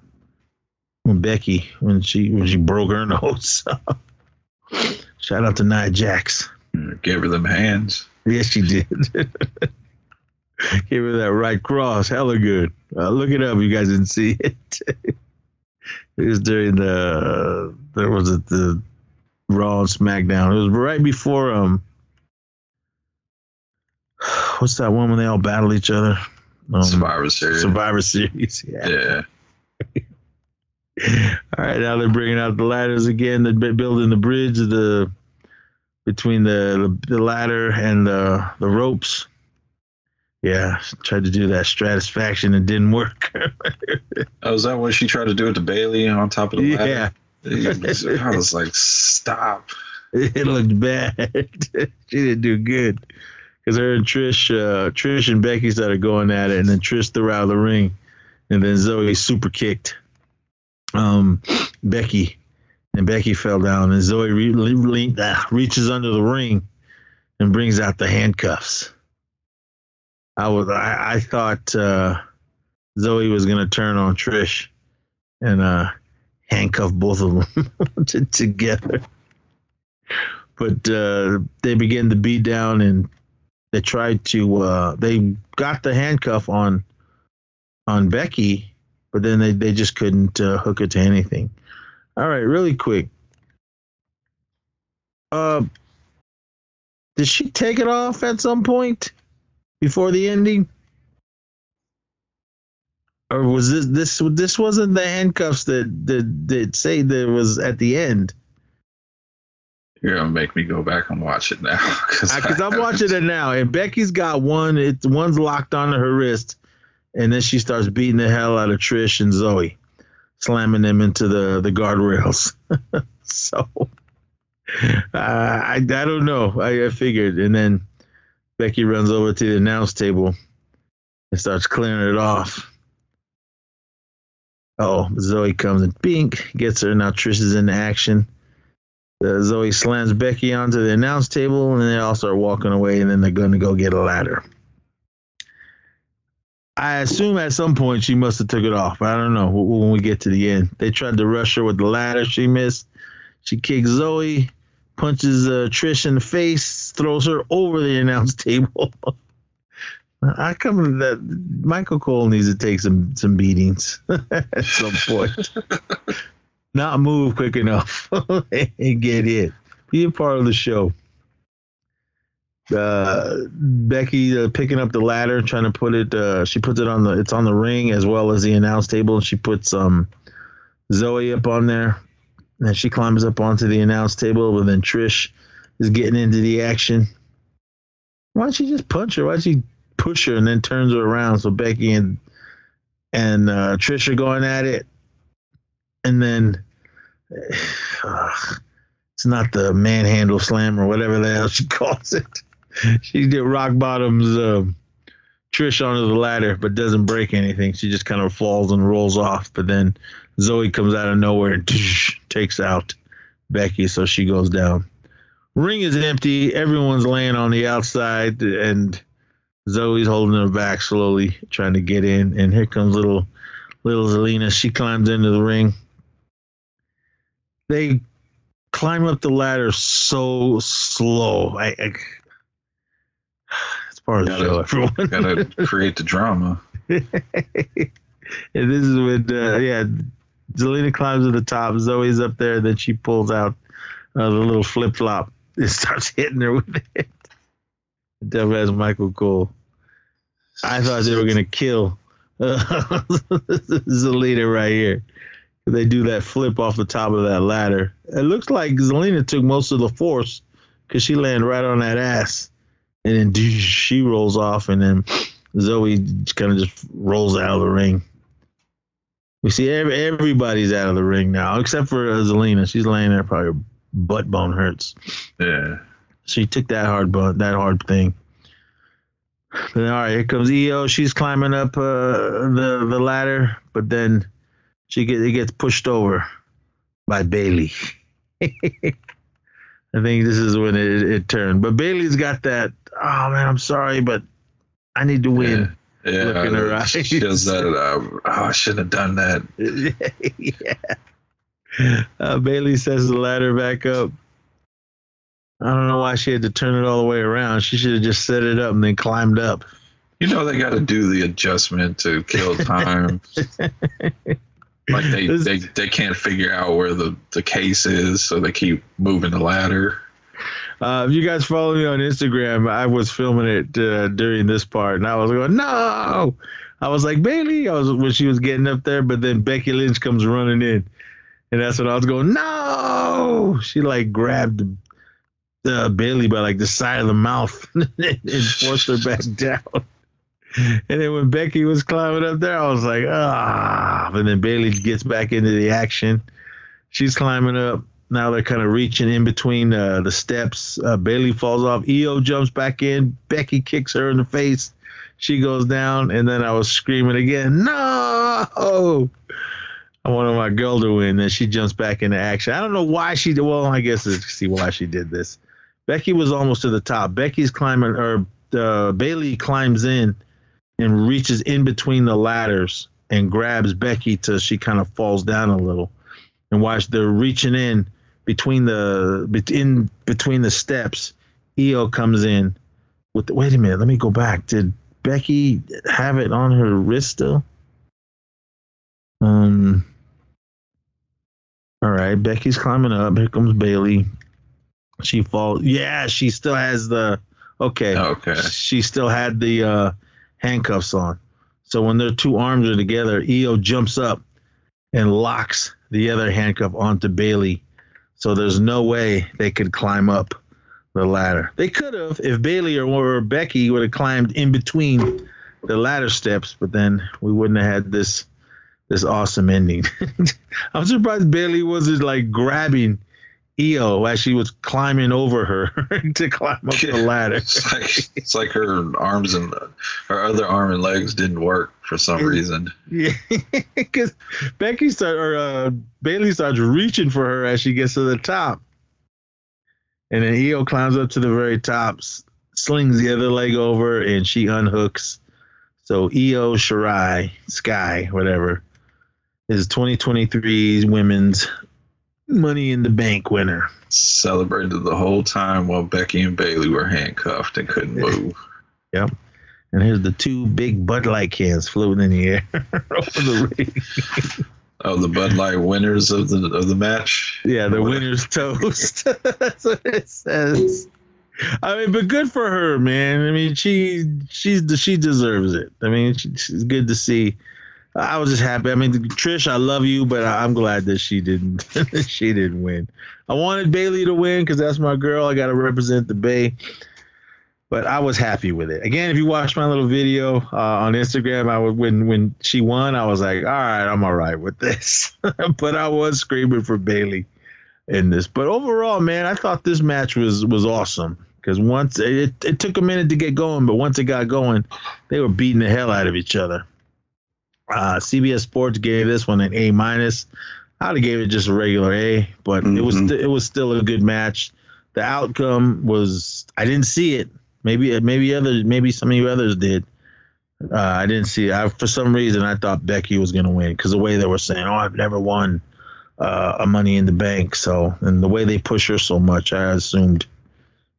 when Becky when she when she broke her nose. Shout out to Nia Jax. Gave her them hands. Yes, she did. Give her that right cross. Hella good. Uh, look it up. You guys didn't see it. it was during the there was a, the Raw and SmackDown. It was right before um. What's that one when they all battle each other? Um, Survivor Series. Survivor Series. Yeah. Yeah. All right, now they're bringing out the ladders again. They're building the bridge the between the the, the ladder and the the ropes. Yeah, tried to do that Stratusfaction and didn't work. Oh, was that when she tried to do it to Bayley on top of the ladder? yeah, ladder? I was like, stop. it looked bad. she didn't do good because her and Trish, uh, Trish and Becky started going at it, and then Trish threw out of the ring, and then Zoey super kicked um, Becky, and Becky fell down, and Zoey re- le- le- uh, reaches under the ring and brings out the handcuffs. I was I, I thought uh, Zoey was gonna turn on Trish and uh, handcuff both of them together but uh, they began to beat down and they tried to uh, they got the handcuff on on Becky, but then they, they just couldn't uh, hook it to anything. All right, really quick. uh, did she take it off at some point before the ending? Or was this this this wasn't the handcuffs that that, that say that was at the end? You're gonna make me go back and watch it now because I'm watching it now, and Becky's got one. It's one's locked onto her wrist, and then she starts beating the hell out of Trish and Zoey, slamming them into the the guardrails. so uh, I I don't know. I, I figured, and then Becky runs over to the announce table and starts clearing it off. Oh, Zoey comes and bink gets her. Now Trish is in action. Uh, Zoey slams Becky onto the announce table, and they all start walking away. And then they're going to go get a ladder. I assume at some point she must have took it off. I don't know when we get to the end. They tried to rush her with the ladder. She missed. She kicks Zoey, punches uh, Trish in the face, throws her over the announce table. I come that Michael Cole needs to take some some beatings at some point. Not move quick enough and get hit. Be a part of the show. Uh, Becky uh, picking up the ladder, trying to put it. Uh, she puts it on the. It's on the ring as well as the announce table. and She puts um Zoey up on there, and she climbs up onto the announce table. But then Trish is getting into the action. Why don't you just punch her? Why don't you push her and then turns her around? So Becky and and uh, Trish are going at it, and then uh, it's not the manhandle slam or whatever the hell she calls it she did rock bottoms um, Trish onto the ladder, but doesn't break anything. She just kind of falls and rolls off. But then Zoey comes out of nowhere and takes out Becky, so she goes down. Ring is empty. Everyone's laying on the outside, and Zoey's holding her back slowly, trying to get in. And here comes little little Zelina. She climbs into the ring. They climb up the ladder so slow. I, I it's part of the show, everyone. gotta create the drama. and this is when, uh, yeah, Zelina climbs to the top. Zoey's up there. Then she pulls out uh, the little flip flop and starts hitting her with it. Dumbass Michael Cole. I thought they were gonna kill uh, Zelina right here. They do that flip off the top of that ladder. It looks like Zelina took most of the force because she landed right on that ass and then she rolls off, and then Zoey kind of just rolls out of the ring. We see every, everybody's out of the ring now, except for uh, Zelina. She's laying there, probably her butt bone hurts. Yeah. She took that hard butt, that hard thing. Then all right, here comes Io. She's climbing up uh, the the ladder, but then she get it gets pushed over by Bayley. I think this is when it, it turned. But Bayley's got that. Oh man, I'm sorry, but I need to win. Yeah, look in her eyes. She does that. Uh, oh, I shouldn't have done that. yeah. Uh, Bayley sets the ladder back up. I don't know why she had to turn it all the way around. She should have just set it up and then climbed up. You know they got to do the adjustment to kill time. Like they, they, they can't figure out where the, the case is, so they keep moving the ladder. Uh, if you guys follow me on Instagram, I was filming it uh, during this part, and I was going, "No!" I was like, Bayley. I was when she was getting up there, but then Becky Lynch comes running in, and that's when I was going, "No!" She like grabbed uh, Bayley by like the side of the mouth and forced her back down. And then when Becky was climbing up there, I was like, ah. And then Bayley gets back into the action. She's climbing up. Now they're kind of reaching in between uh, the steps. Uh, Bayley falls off. Io jumps back in. Becky kicks her in the face. She goes down. And then I was screaming again, no! I wanted my girl to win. Then she jumps back into action. I don't know why she did. Well, I guess it's see why she did this. Becky was almost to the top. Becky's climbing, or uh, Bayley climbs in and reaches in between the ladders and grabs Becky till she kind of falls down a little. And while they're reaching in between the in between the steps, Io comes in with the, wait a minute, let me go back. Did Becky have it on her wrist still? Um all right, Becky's climbing up. Here comes Bayley. She falls. Yeah, she still has the. Okay. Okay. She still had the uh, handcuffs on. So when their two arms are together, Io jumps up and locks the other handcuff onto Bayley. So there's no way they could climb up the ladder. They could have if Bayley or, or Becky would have climbed in between the ladder steps, but then we wouldn't have had this this awesome ending. I'm surprised Bayley wasn't like grabbing Io as she was climbing over her to climb up the ladder. It's like, it's like her arms and her other arm and legs didn't work for some reason. Yeah, because Becky start or uh, Bayley starts reaching for her as she gets to the top, and then Io climbs up to the very top, slings the other leg over, and she unhooks. So Io Shirai Sky, whatever, is 2023's women's Money in the Bank winner. Celebrated the whole time while Becky and Bayley were handcuffed and couldn't move. Yep. And here's the two big Bud Light cans floating in the air over the ring. Oh, the Bud Light winners of the of the match. Yeah, the winner's toast. That's what it says. I mean, but good for her, man. I mean, she she's she deserves it. I mean, she, she's good to see. I was just happy. I mean, Trish, I love you, but I'm glad that she didn't she didn't win. I wanted Bayley to win because that's my girl. I got to represent the Bay. But I was happy with it. Again, if you watch my little video uh, on Instagram, I was when when she won, I was like, all right, I'm all right with this. but I was screaming for Bayley in this. But overall, man, I thought this match was was awesome because once it, it took a minute to get going, but once it got going, they were beating the hell out of each other. Uh, CBS Sports gave this one an A minus. I'd have gave it just a regular A, but it was Mhm. st- it was still a good match. The outcome was I didn't see it. Maybe maybe others maybe some of you others did. Uh, I didn't see. It. I, for some reason, I thought Becky was going to win because the way they were saying, "Oh, I've never won uh, a Money in the Bank," so and the way they push her so much, I assumed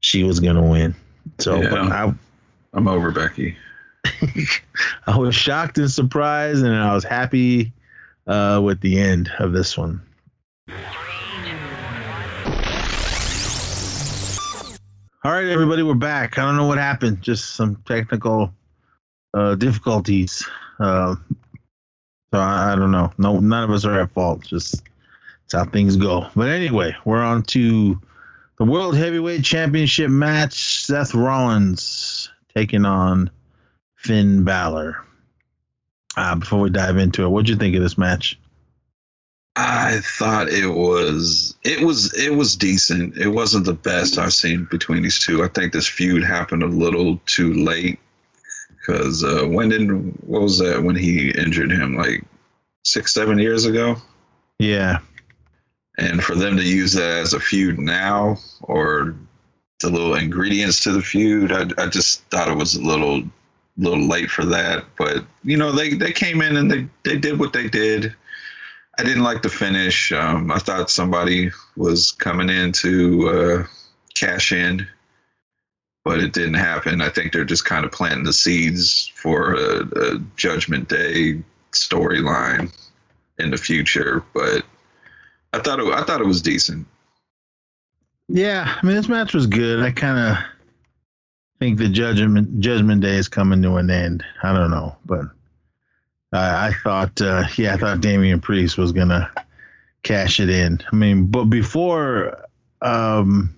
she was going to win. So Yeah. but I, I'm over Becky. I was shocked and surprised, and I was happy uh, with the end of this one. All right, everybody, we're back. I don't know what happened. Just some technical uh, difficulties. Uh, so I, I don't know. No, none of us are at fault. Just it's how things go. But anyway, we're on to the World Heavyweight Championship match. Seth Rollins taking on Finn Balor. Uh, before we dive into it, what'd you think of this match? I thought it was it was it was decent. It wasn't the best I've seen between these two. I think this feud happened a little too late because uh, when did what was that when he injured him like six seven years ago? Yeah, And for them to use that as a feud now or the little ingredients to the feud, I, I just thought it was a little little late for that. But you know they they came in and they they did what they did. I didn't like the finish. Um, I thought somebody was coming in to uh, cash in, but it didn't happen. I think they're just kind of planting the seeds for a, a Judgment Day storyline in the future. But I thought it, I thought it was decent. yeah. I mean, this match was good. I kind of think the judgment Judgment Day is coming to an end. I don't know, but I, I thought, uh, yeah, I thought Damian Priest was gonna cash it in. I mean, but before um,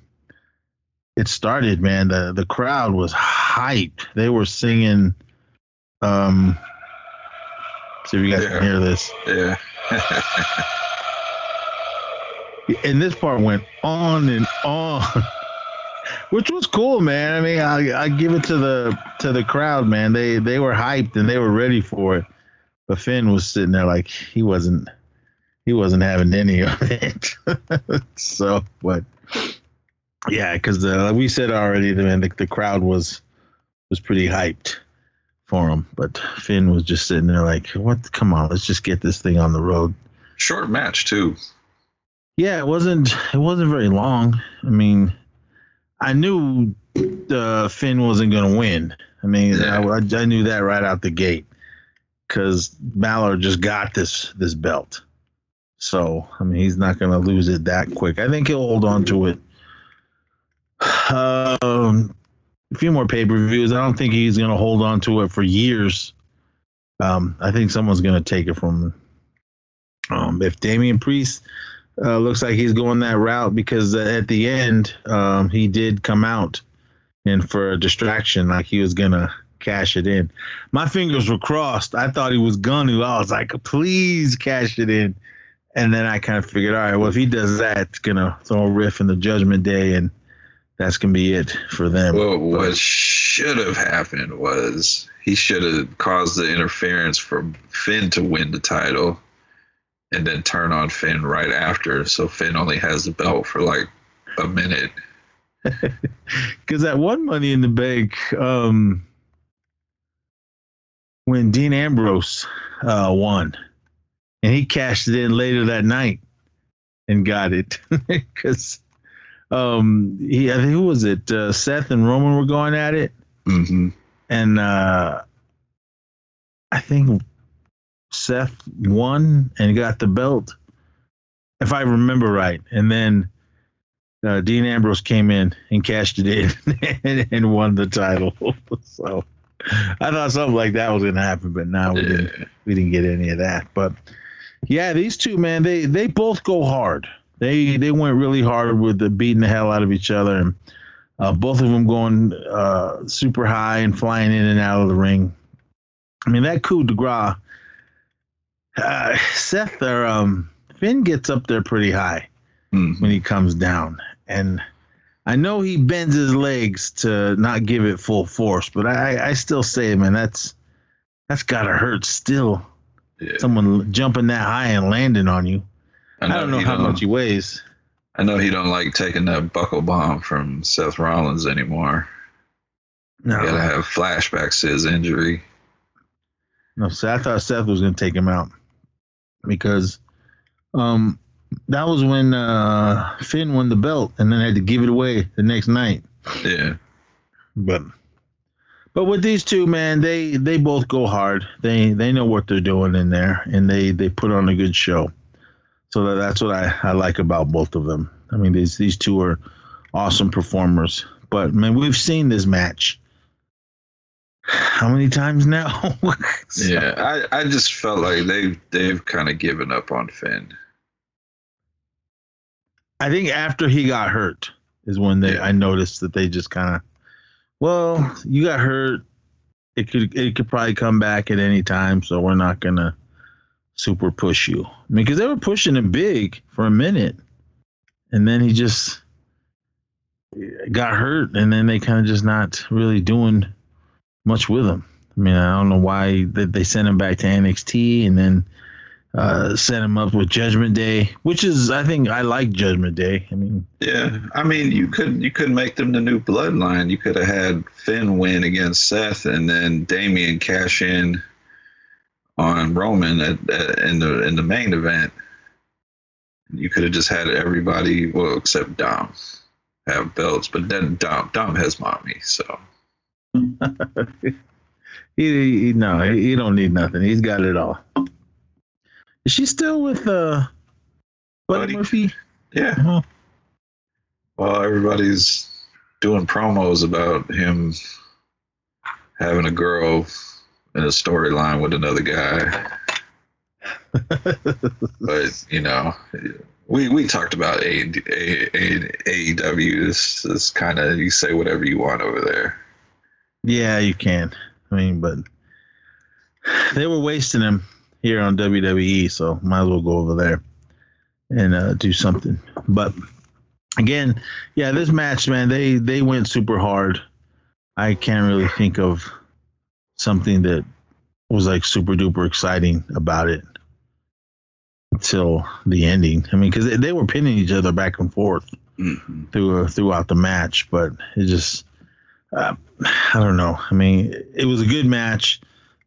it started, man, the the crowd was hyped. They were singing. Um, see if you guys Yeah. can hear this. Yeah. and this part went on and on which was cool man i mean I, I give it to the to the crowd man they they were hyped and they were ready for it but finn was sitting there like he wasn't he wasn't having any of it so but yeah because uh, like we said already man the, the crowd was was pretty hyped for him but finn was just sitting there like what come on let's just get this thing on the road Short match too. yeah, it wasn't. It wasn't very long. I mean, I knew uh, Finn wasn't going to win. I mean, Yeah. I, I knew that right out the gate because Balor just got this this belt. So I mean, he's not going to lose it that quick. I think he'll hold on to it um, a few more pay per views. I don't think he's going to hold on to it for years. Um, I think someone's going to take it from him. Um, if Damian Priest uh, looks like he's going that route, because at the end um, he did come out and for a distraction, like he was going to cash it in. My fingers were crossed. I thought he was gonna. I was like, please cash it in. And then I kind of figured, all right, well, if he does that, it's gonna throw a riff in the Judgment Day, and that's gonna be it for them. Well, what should have happened was he should have caused the interference for Finn to win the title, and then turn on Finn right after, so Finn only has the belt for like a minute. Because that one Money in the Bank, um, when Dean Ambrose uh, won, and he cashed it in later that night and got it because um, he I think who was it? Uh, Seth and Roman were going at it, Mm-hmm. and uh, I think Seth won and got the belt, if I remember right, and then. Uh, Dean Ambrose came in and cashed it in and, and won the title. so I thought something like that was going to happen, but now we didn't. We didn't get any of that. But yeah, these two man, they they both go hard. They they went really hard with the beating the hell out of each other, and uh, both of them going uh, super high and flying in and out of the ring. I mean that coup de grace. Uh, Seth or um, Finn gets up there pretty high Mhm. when he comes down. And I know he bends his legs to not give it full force, but I, I still say, man, that's that's gotta hurt still. Yeah. Someone jumping that high and landing on you. I, don't know how much he weighs. I know he don't like taking that buckle bomb from Seth Rollins anymore. No, You gotta have flashbacks to his injury. no. So I thought Seth was gonna take him out because um that was when uh Finn won the belt and then had to give it away the next night. Yeah. But but with these two, man, they they both go hard. They they know what they're doing in there, and they they put on a good show. So that, that's what I, I like about both of them. I mean, these these two are awesome performers. But man, we've seen this match how many times now? So- Yeah. I, I just felt like they they've kind of given up on Finn. I think after he got hurt is when they Yeah. I noticed that they just kind of, well, you got hurt. It could it could probably come back at any time, so we're not gonna super push you. I mean, because they were pushing him big for a minute, and then he just eh, got hurt, and then they kind of just not really doing much with him. I mean, I don't know why they, they sent him back to NXT, and then uh, set him up with Judgment Day, which is I think I like Judgment Day. I mean, Yeah. I mean, you could you could make them the new bloodline. You could have had Finn win against Seth, and then Damian cash in on Roman at, at, in the in the main event. You could have just had everybody, well, except Dom, have belts. But then Dom Dom has mommy, so he, he no, he, he don't need nothing. He's got it all. Is she still with uh, Buddy Buddy. Murphy? yeah. Oh, Well, everybody's doing promos about him having a girl in a storyline with another guy. but you know, we we talked about A, A, A, AEW. This is kind of you say whatever you want over there. Yeah, you can. I mean, but they were wasting him here on WWE, so might as well go over there and uh, do something. But again, yeah, this match, man, they they went super hard. I can't really think of something that was like super duper exciting about it until the ending. I mean, because they, they were pinning each other back and forth Mm-hmm. through throughout the match, but it just uh, I don't know. I mean, it was a good match.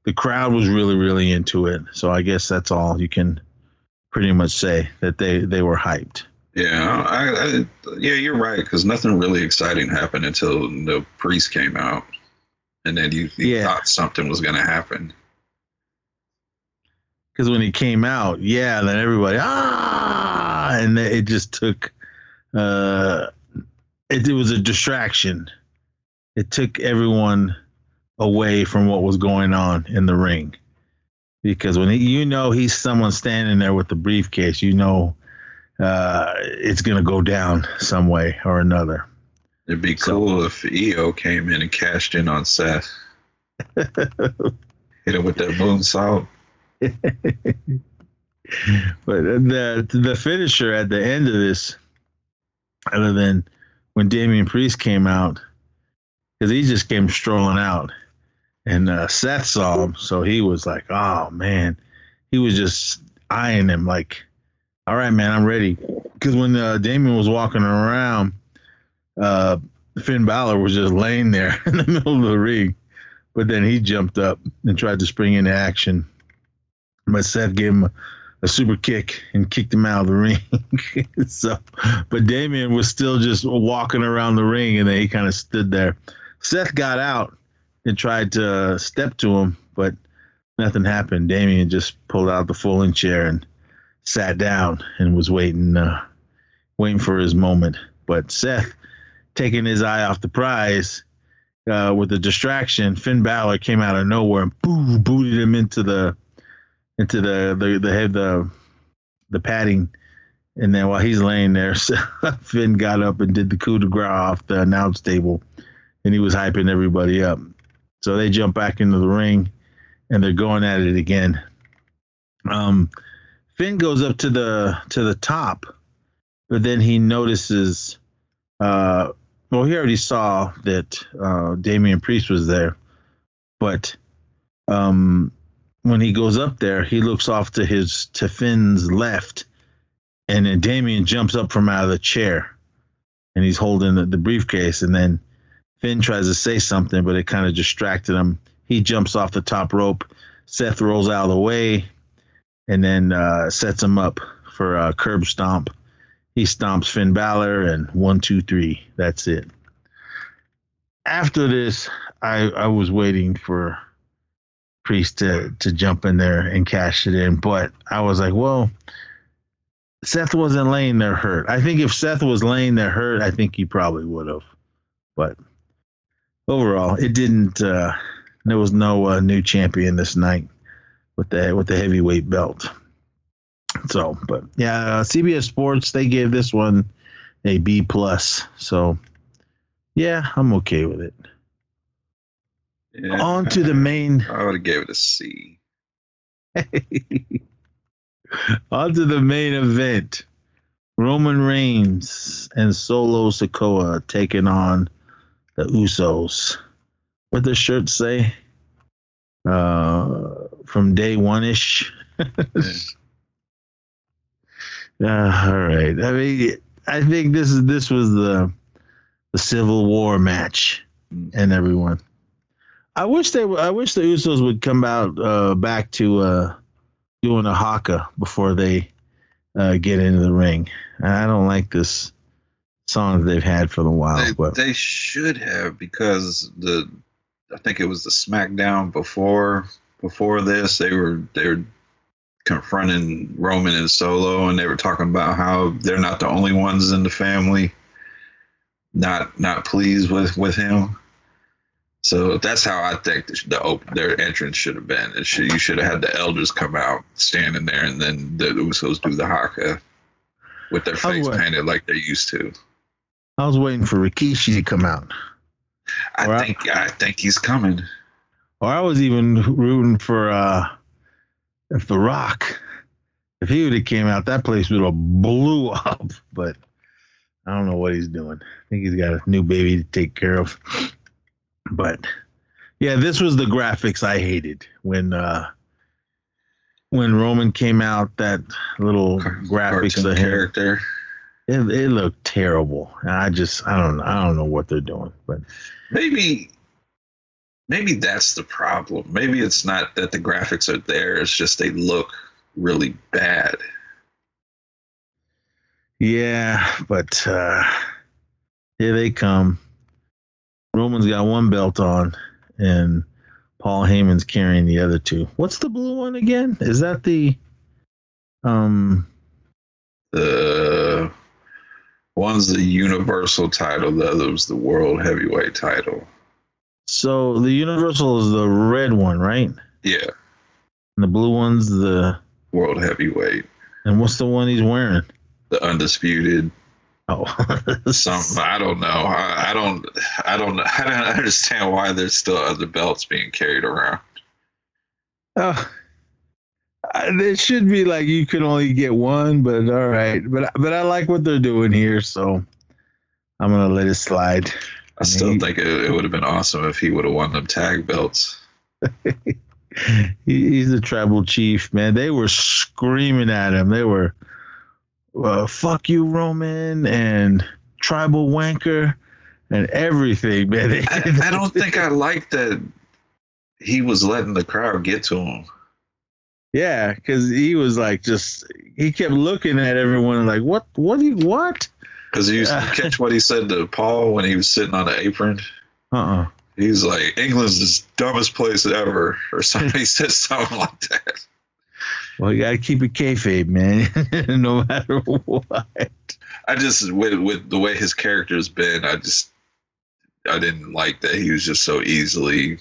The crowd was really really into it, so I guess that's all you can pretty much say that they they were hyped. Yeah, I, I, yeah, you're right because nothing really exciting happened until the priest came out, and then you, you Yeah. thought something was going to happen. Because when he came out, yeah, then everybody ah, and it just took uh it, it was a distraction. It took everyone away from what was going on in the ring. Because when he, you know he's someone standing there with the briefcase, you know uh, it's going to go down some way or another. It'd be cool if Io came in and cashed in on Seth. Hit him with that moonsault. but the the finisher at the end of this, other than when Damian Priest came out, because he just came strolling out, and uh, Seth saw him, so he was like, "Oh man," he was just eyeing him like, "All right, man, I'm ready." Because when uh, Damian was walking around, uh, Finn Balor was just laying there in the middle of the ring, but then he jumped up and tried to spring into action, but Seth gave him a, a super kick and kicked him out of the ring. so, but Damian was still just walking around the ring, and then he kind of stood there. Seth got out and tried to step to him, but nothing happened. Damian just pulled out the folding chair and sat down and was waiting, uh, waiting for his moment. But Seth, taking his eye off the prize uh, with the distraction, Finn Balor came out of nowhere and boo, booted him into the into the the the head the the padding. And then while he's laying there, Finn got up and did the coup de grace off the announce table, and he was hyping everybody up. So they jump back into the ring, and they're going at it again. Um, Finn goes up to the to the top, but then he notices. Uh, well, he already saw that uh, Damian Priest was there, but um, when he goes up there, he looks off to his to Finn's left, and then Damian jumps up from out of the chair, and he's holding the, the briefcase, and then Finn tries to say something, but it kind of distracted him. He jumps off the top rope. Seth rolls out of the way, and then uh, sets him up for a curb stomp. He stomps Finn Balor, and one, two, three. That's it. After this, I I was waiting for Priest to to jump in there and cash it in, but I was like, well, Seth wasn't laying there hurt. I think if Seth was laying there hurt, I think he probably would have. But overall, it didn't. Uh, there was no uh, new champion this night with the with the heavyweight belt. So, but yeah, uh, CBS Sports they gave this one a B plus. So, yeah, I'm okay with it. Yeah. On to the main. I would have gave it a C. On to the main event. Roman Reigns and Solo Sikoa taking on the Usos. What does shirt say? Uh, from day one ish. Uh, all right. I mean, I think this is this was the the Civil War match, and everyone. I wish they. I wish the Usos would come out uh, back to uh, doing a haka before they uh, get into the ring. I don't like this song that they've had for a while, They, but they should have because the I think it was the SmackDown before before this they were they were confronting Roman and Solo and they were talking about how they're not the only ones in the family not not pleased with with him. So that's how I think the, the op- their entrance should have been. It should, you should have had the elders come out standing there, and then the Usos do the haka with their face painted like they used to. I was waiting for Rikishi to come out. I Or I- think I think he's coming. Or I was even rooting for uh if The Rock. If he would have came out, that place would have blew up. But I don't know what he's doing. I think he's got a new baby to take care of. But yeah, this was the graphics I hated when uh when Roman came out. That little graphics Cartoon of him, character. It, it looked terrible. And I just I don't I don't know what they're doing. But Maybe maybe that's the problem. Maybe it's not that the graphics are there, it's just they look really bad. Yeah, but uh, here they come. Roman's got one belt on, and Paul Heyman's carrying the other two. What's the blue one again? Is that the um? The one's the Universal title, the other was the World Heavyweight title. So the Universal is the red one, right? Yeah, And the blue one's the. World Heavyweight, And what's the one he's wearing? the undisputed. Oh, Something I don't know. I, I don't. I don't. I don't understand why there's still other belts being carried around. Oh, it should be like you can only get one, but all right. But but I like what they're doing here, so I'm gonna let it slide. I still mean, think it, it would have been awesome if he would have won them tag belts. he, he's the tribal chief, man. They were screaming at him. They were, uh, "Fuck you, Roman," and tribal wanker, and everything, man. I, I don't think I like that he was letting the crowd get to him. Yeah, because he was like just he kept looking at everyone like, "What? What? Do you, what?" Because you catch what he said to Paul when he was sitting on the apron. Uh uh He's like, England's the dumbest place ever, or something. He said something like that. Well, you gotta keep it kayfabe, man. no matter what. I just with with the way his character's been, I just I didn't like that he was just so easily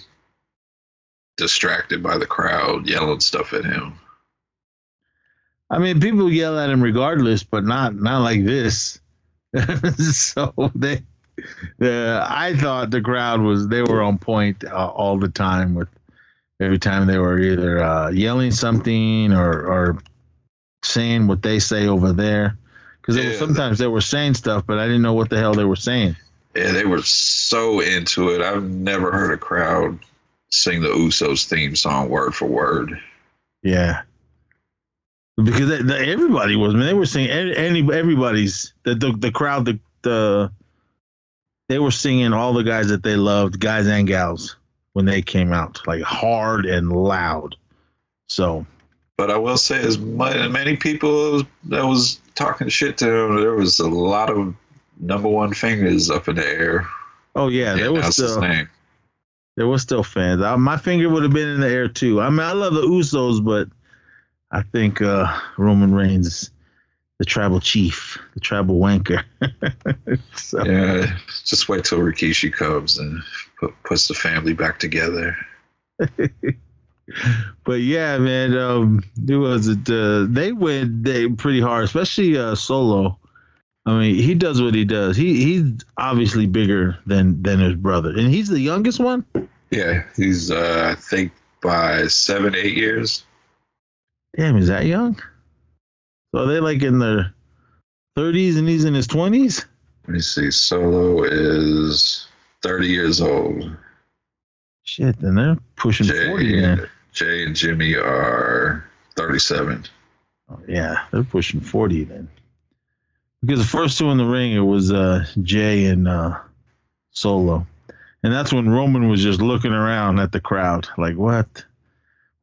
distracted by the crowd yelling stuff at him. I mean, people yell at him regardless, but not not like this. so they, the I thought the crowd was they were on point uh, all the time with every time they were either uh, yelling something or or saying what they say over there. Because Yeah. sometimes they were saying stuff, but I didn't know what the hell they were saying. Yeah, they were so into it. I've never heard a crowd sing the Usos theme song word for word. Yeah. Because they, they, everybody was, man. They were singing any, any everybody's the, the the crowd the the they were singing all the guys that they loved, guys and gals, when they came out, like hard and loud. So But I will say, as many people that was talking shit to him, there was a lot of number one fingers up in the air. oh yeah, there was name. There was still fans. I, my finger would have been in the air too. I mean, I love the Usos, but I think uh, Roman Reigns, is the tribal chief, the tribal wanker. so. Yeah, just wait till Rikishi comes and put, puts the family back together. but yeah, man, um, it was. Uh, they went they pretty hard, especially uh, Solo. I mean, he does what he does. He he's obviously bigger than than his brother, and he's the youngest one. Yeah, he's uh, I think by seven, eight years. Damn, is that young? So are they like in their thirties, and he's in his twenties. Let me see. Solo is thirty years old. Shit, then they're pushing forty. Jay, Then. Jay and Jimmy are thirty-seven. Oh, yeah, they're pushing forty then. Because the first two in the ring, it was uh, Jay and uh, Solo, and that's when Roman was just looking around at the crowd, like, "What?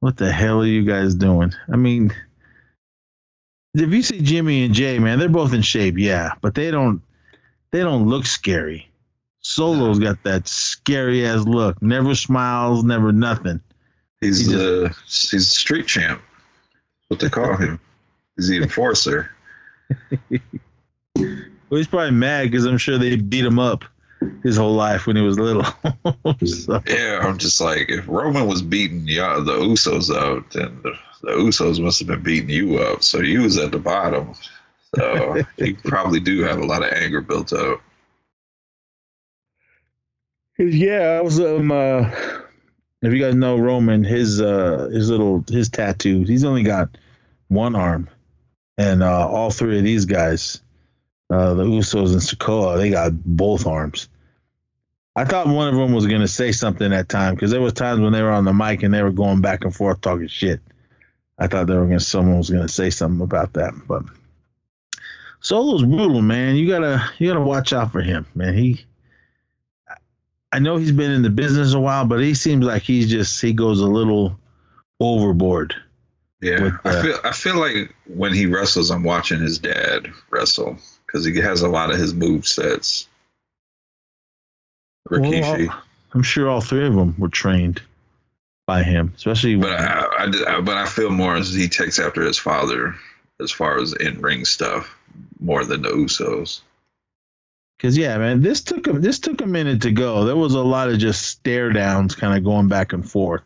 What the hell are you guys doing?" I mean, if you see Jimmy and Jay, man, they're both in shape, yeah, but they don't, they don't look scary. Solo's got that scary ass look. Never smiles, never nothing. He's He the he's the street champ. What they call him. He's the enforcer. Well, he's probably mad because I'm sure they beat him up his whole life when he was little. so, Yeah, I'm just like, if Roman was beating y'all, the Usos out, then the, the Usos must have been beating you up. So you was at the bottom. So you probably do have a lot of anger built up. yeah, I was um. Uh, if you guys know Roman, his uh his little his tattoos, he's only got one arm, and uh, all three of these guys, uh, the Usos and Sikoa, they got both arms. I thought one of them was gonna say something that time because there was times when they were on the mic and they were going back and forth talking shit. I thought they were gonna someone was gonna say something about that, but Solo's brutal, man. You gotta you gotta watch out for him, man. He I know he's been in the business a while, but he seems like he's just he goes a little overboard. Yeah, With, I uh, feel I feel like when he wrestles, I'm watching his dad wrestle because he has a lot of his move sets. Rikishi, Well, I'm sure all three of them were trained by him, especially but I, I, I- but I feel more as he takes after his father as far as in ring stuff more than the Usos. Cause yeah, man, this took a this took a minute to go. There was a lot of just stare downs, kind of going back and forth.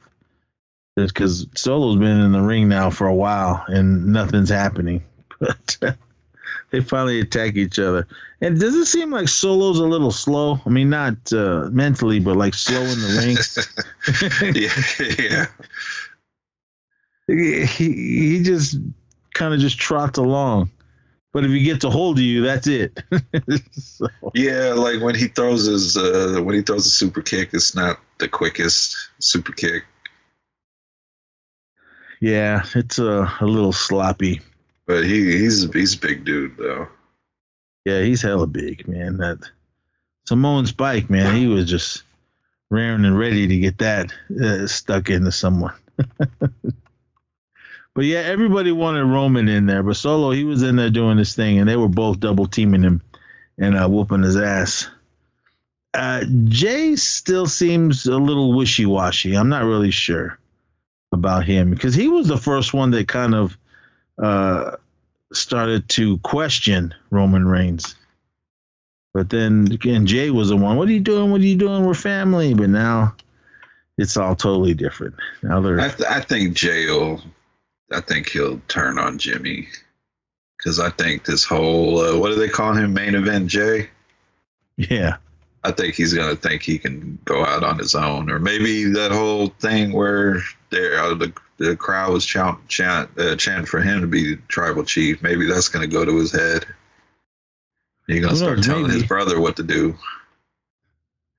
Just because Solo's been in the ring now for a while and nothing's happening, but they finally attack each other. And does it seem like Solo's a little slow? I mean, not uh, mentally, but like slow in the ring. yeah, yeah. He he just kind of just trots along. But if he gets a hold of you, that's it. so. Yeah, like when he throws his uh, when he throws a super kick, it's not the quickest super kick. Yeah, it's a, a little sloppy. But he he's he's a big dude though. Yeah, he's hella big, man. That Samoan Spike, man, he was just raring and ready to get that uh, stuck into someone. But yeah, everybody wanted Roman in there, but Solo he was in there doing his thing, and they were both double teaming him and uh, whooping his ass. Uh, Jay still seems a little wishy washy. I'm not really sure about him because he was the first one that kind of uh, started to question Roman Reigns. But then again, Jay was the one. What are you doing? What are you doing? We're family. But now it's all totally different. Now they're. I, th- I think Jay will I think he'll turn on Jimmy because I think this whole uh, what do they call him main event Jay? Yeah, I think he's gonna think he can go out on his own, or maybe that whole thing where there uh, the the crowd was chant, chant uh, chanting for him to be tribal chief. Maybe that's gonna go to his head. He's gonna start telling maybe. his brother what to do.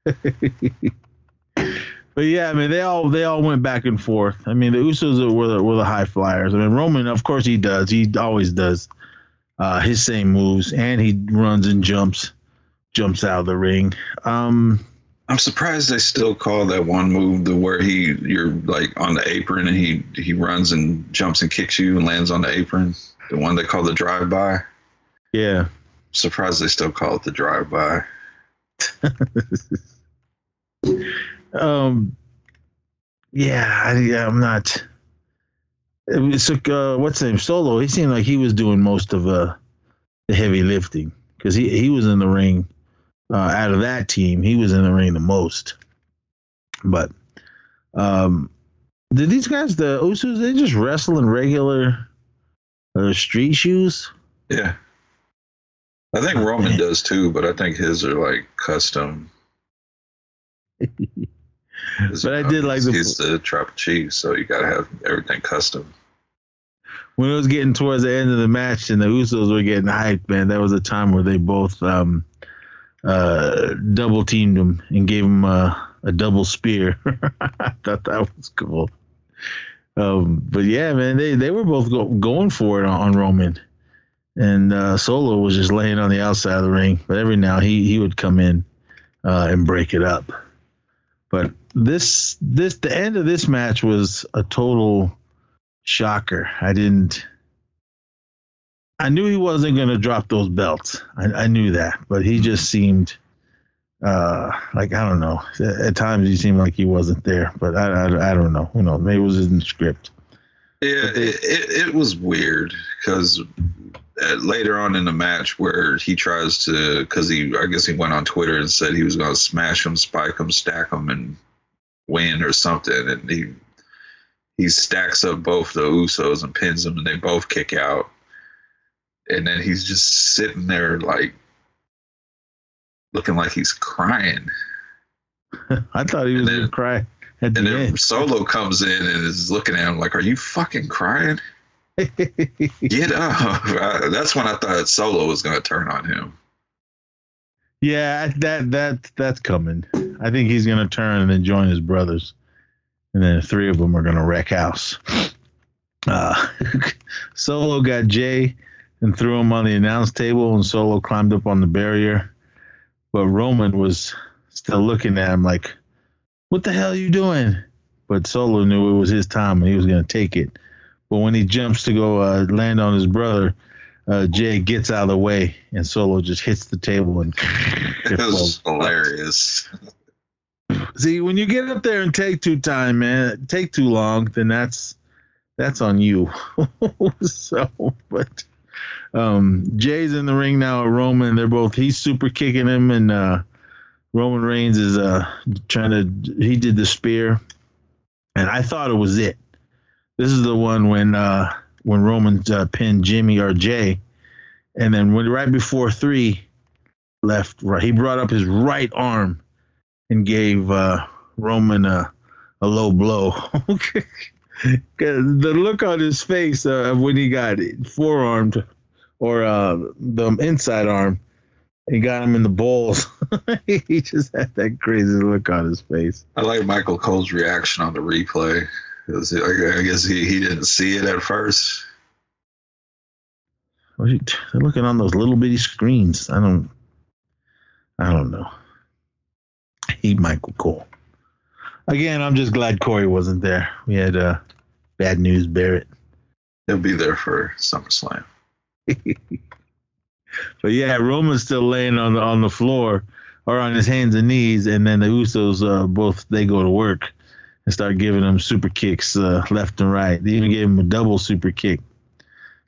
But yeah, I mean they all they all went back and forth. I mean the Usos were the, were the high flyers. I mean Roman, of course he does. He always does uh, his same moves, and he runs and jumps, jumps out of the ring. Um, I'm surprised they still call that one move the where he you're like on the apron and he he runs and jumps and kicks you and lands on the apron. The one they call the drive by. Yeah. Surprised they still call it the drive by. Um, yeah, I, I'm not. It's like uh, what's his name? Solo. He seemed like he was doing most of uh, the heavy lifting because he he was in the ring. Uh, out of that team, he was in the ring the most. But um, did these guys, the Usos, they just wrestle in regular uh, street shoes? Yeah. I think oh, Roman man. does too, but I think his are like custom. but I did like the he's the tribal chief, so you gotta have everything custom. When it was getting towards the end of the match and the Usos were getting hyped, man, that was a time where they both um, uh, double teamed him and gave him a, a double spear. I thought that was cool. Um, but yeah, man, they, they were both go, going for it on, on Roman, and uh, Solo was just laying on the outside of the ring. But every now he he would come in uh, and break it up. But this this the end of this match was a total shocker. I didn't. I knew he wasn't going to drop those belts. I, I, knew that, but he just seemed uh, like I don't know. At times he seemed like he wasn't there, but I, I, I don't know. Who knows? Maybe it was in the script. Yeah, it, it, it was weird because uh, later on in the match where he tries to because he I guess he went on Twitter and said he was going to smash him, spike him, stack him, and win or something, and he he stacks up both the Usos and pins them, and they both kick out, and then he's just sitting there like looking like he's crying. I thought he was then, gonna cry at the and then end. Solo comes in and is looking at him like, "Are you fucking crying?" Get up! That's when I thought Solo was going to turn on him. Yeah, that that that's coming. I think he's going to turn and then join his brothers, and then the three of them are going to wreck house. Uh, Solo got Jay and threw him on the announce table, and Solo climbed up on the barrier. But Roman was still looking at him like, "What the hell are you doing?" But Solo knew it was his time, and he was going to take it. But when he jumps to go uh, land on his brother, uh, Jay gets out of the way, and Solo just hits the table and. it was hilarious. See, when you get up there and take too time, man, take too long, then that's that's on you. so, but um, Jay's in the ring now. At Roman, they're both. He's super kicking him, and uh, Roman Reigns is uh trying to. He did the spear, and I thought it was it. This is the one when uh when Roman uh, pinned Jimmy or Jay, and then when right before three left, right, he brought up his right arm and gave uh, Roman a a low blow. the look on his face uh, when he got forearmed or uh, the inside arm, he got him in the balls. he just had that crazy look on his face. I like Michael Cole's reaction on the replay. I guess he, he didn't see it at first. They're looking on those little bitty screens. I don't. I don't know. I hate Michael Cole. Again, I'm just glad Corey wasn't there. We had uh, bad news Barrett. He'll be there for SummerSlam. but yeah, Roman's still laying on the on the floor or on his hands and knees, and then the Usos uh, both they go to work and start giving him super kicks uh, left and right. They even gave him a double super kick,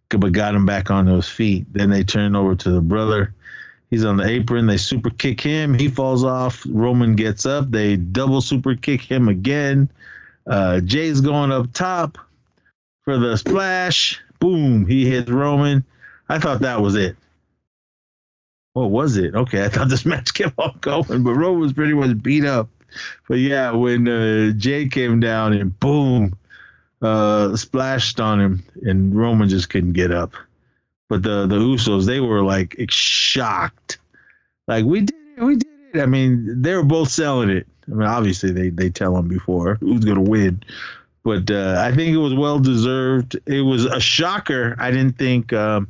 but got him back on his feet. Then they turn over to the brother. He's on the apron. They super kick him. He falls off. Roman gets up. They double super kick him again. Uh, Jay's going up top for the splash. Boom. He hits Roman. I thought that was it. What was it? Okay, I thought this match kept on going, but Roman was pretty much beat up. But yeah, when uh, Jay came down and boom, uh, splashed on him, and Roman just couldn't get up. But the the Usos, they were like shocked, like we did it, we did it. I mean, they were both selling it. I mean, obviously they they tell them before who's gonna win, but uh, I think it was well deserved. It was a shocker. I didn't think um,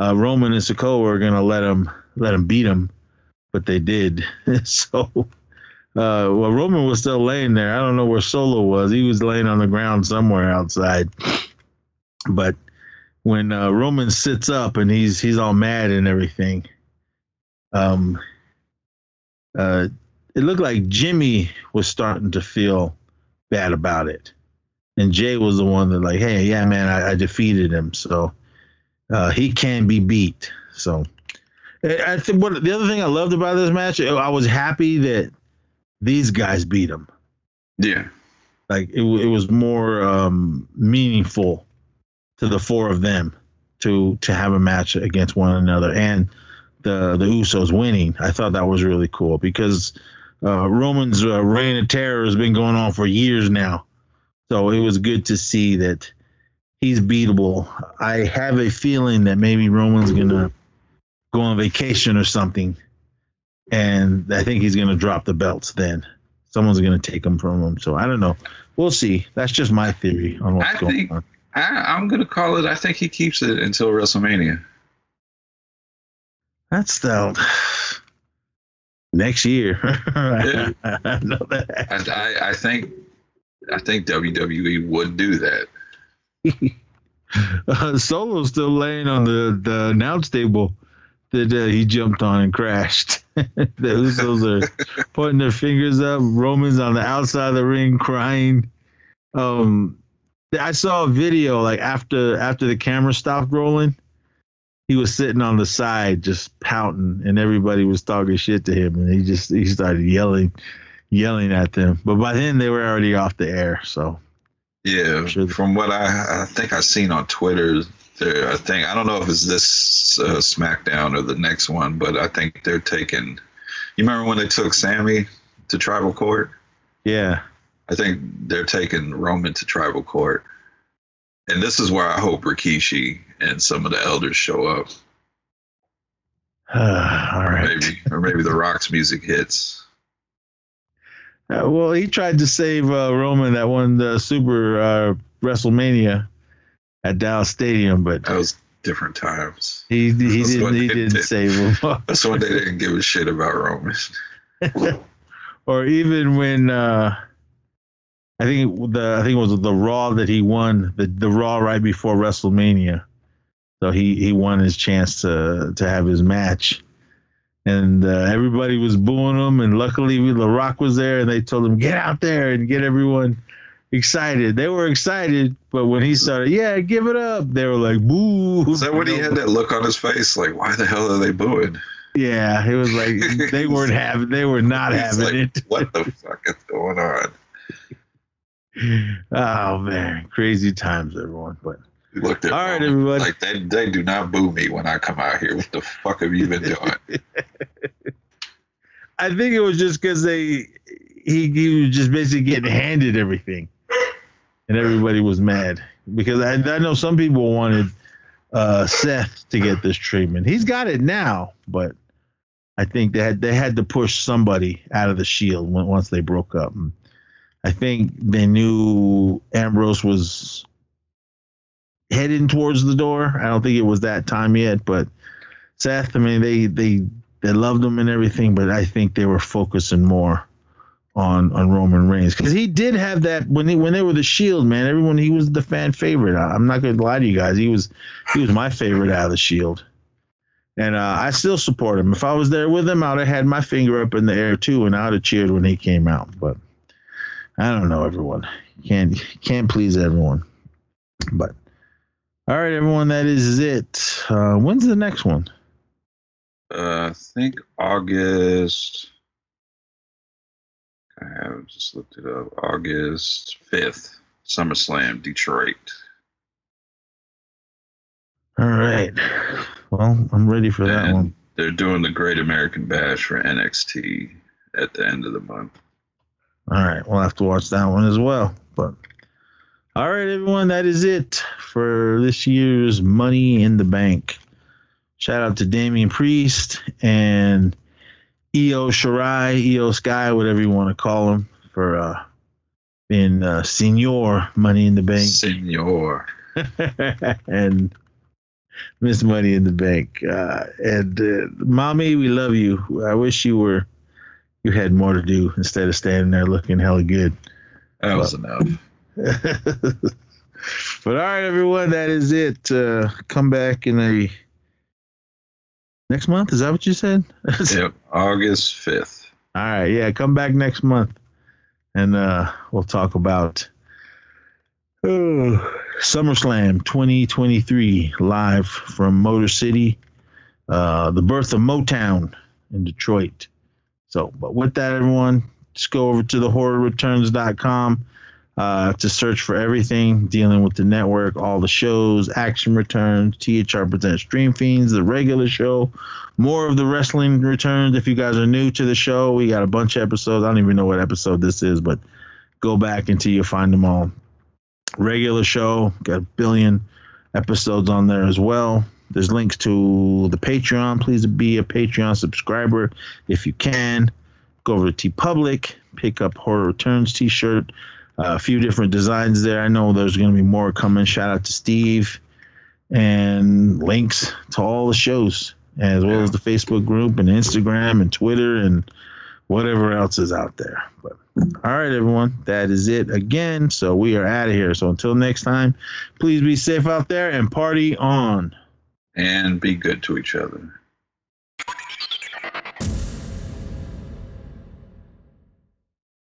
uh, Roman and Sikoa were gonna let him let him beat him, but they did. so. Uh, well, Roman was still laying there. I don't know where Solo was. He was laying on the ground somewhere outside. But when uh, Roman sits up and he's he's all mad and everything. Um, uh, it looked like Jimmy was starting to feel bad about it, and Jay was the one that like, hey, yeah, man, I, I defeated him, so uh, he can be beat. So I think what the other thing I loved about this match, I was happy that these guys beat him. Yeah, like it, it was more um, meaningful to the four of them to to have a match against one another and the the Usos winning. I thought that was really cool because uh, Roman's uh, reign of terror has been going on for years now, so it was good to see that he's beatable. I have a feeling that maybe Roman's gonna go on vacation or something, and I think he's gonna drop the belts then. Someone's gonna take them from him. So I don't know. We'll see. That's just my theory on what's I going think, on. I, I'm gonna call it. I think he keeps it until WrestleMania. That's the next year. Yeah. I know that. I, I, I think I think WWE would do that. Uh, Solo's still laying on the, the announce table that uh, he jumped on and crashed. the Usos are putting their fingers up. Roman's on the outside of the ring crying. Um, I saw a video like after after the camera stopped rolling. He was sitting on the side just pouting, and everybody was talking shit to him, and he just he started yelling, yelling at them. But by then they were already off the air, so Yeah, Sure. from what I I think I've seen on Twitter, there I think I don't know if it's this uh, SmackDown or the next one, but I think they're taking. You remember when they took Sammy to Tribal Court? yeah. I think they're taking Roman to Tribal Court, and this is where I hope Rikishi and some of the elders show up. All right. Maybe or maybe the Rock's music hits. Uh, well, he tried to save uh, Roman that one the Super uh, WrestleMania at Dallas Stadium, but That was different times. he he That's didn't he didn't did. save him. That's when they didn't give a shit about Roman. or even when uh, I think the I think it was the Raw that he won the the Raw right before WrestleMania, so he he won his chance to to have his match, and uh, everybody was booing him, and luckily The Rock was there, and they told him get out there and get everyone excited. They were excited, but when he started, yeah, give it up, they were like, boo. Is that when he had that look on his face? Like, why the hell are they booing? Yeah, it was like they weren't having, they were not having like, it. What the fuck is going on? Oh man, crazy times, everyone. But He looked at all right, everybody. like they they do not boo me when I come out here. What the fuck have you been doing? I think it was just because they he he was just basically getting handed everything, and everybody was mad because I, I know some people wanted uh, Seth to get this treatment. He's got it now, but I think they had they had to push somebody out of the Shield when, once they broke up. And I think they knew Ambrose was heading towards the door. I don't think it was that time yet, but Seth, I mean, they they they loved him and everything, but I think they were focusing more on on Roman Reigns because he did have that when they when they were the Shield, man. Everyone he was the fan favorite. I, I'm not to lie to you guys. He was he was my favorite out of the Shield, and uh, I still support him. If I was there with him, I'd have had my finger up in the air too, and I'd have cheered when he came out. But I don't know, everyone can't can't please everyone. But all right, everyone, that is it. Uh, when's the next one? Uh, I think August. I have just looked it up. August fifth, SummerSlam, Detroit. All right. Well, I'm ready for that one. They're doing the Great American Bash for NXT at the end of the month. All right, we'll have to watch that one as well. But all right, everyone, that is it for this year's Money in the Bank. Shout out to Damian Priest and Io Shirai, IYO Sky, whatever you want to call him, for uh, being uh, senior Money in the Bank. Senor. and Miss Money in the Bank. Uh, and uh, mommy, we love you. I wish you were you had more to do instead of standing there looking hella good. That was enough. but all right, everyone, that is it. Uh, come back in a next month. Is that what you said? Yep, August 5th. All right, yeah, come back next month, and uh, we'll talk about oh, SummerSlam 2023 live from Motor City, uh, the birth of Motown in Detroit. So, but with that, everyone, just go over to the horrorreturns.com uh, to search for everything dealing with the network, all the shows, Action Returns, THR Presents Stream Fiends, the regular show, more of the wrestling returns. If you guys are new to the show, we got a bunch of episodes. I don't even know what episode this is, but go back until you find them all. Regular show, got a billion episodes on there as well. There's links to the Patreon. Please be a Patreon subscriber if you can. Go over to TeePublic, pick up Horror Returns t shirt. Uh, a few different designs there. I know there's going to be more coming. Shout out to Steve and links to all the shows, as well as the Facebook group and Instagram and Twitter and whatever else is out there. But all right, everyone, that is it again. So we are out of here. So until next time, please be safe out there and party on. And be good to each other.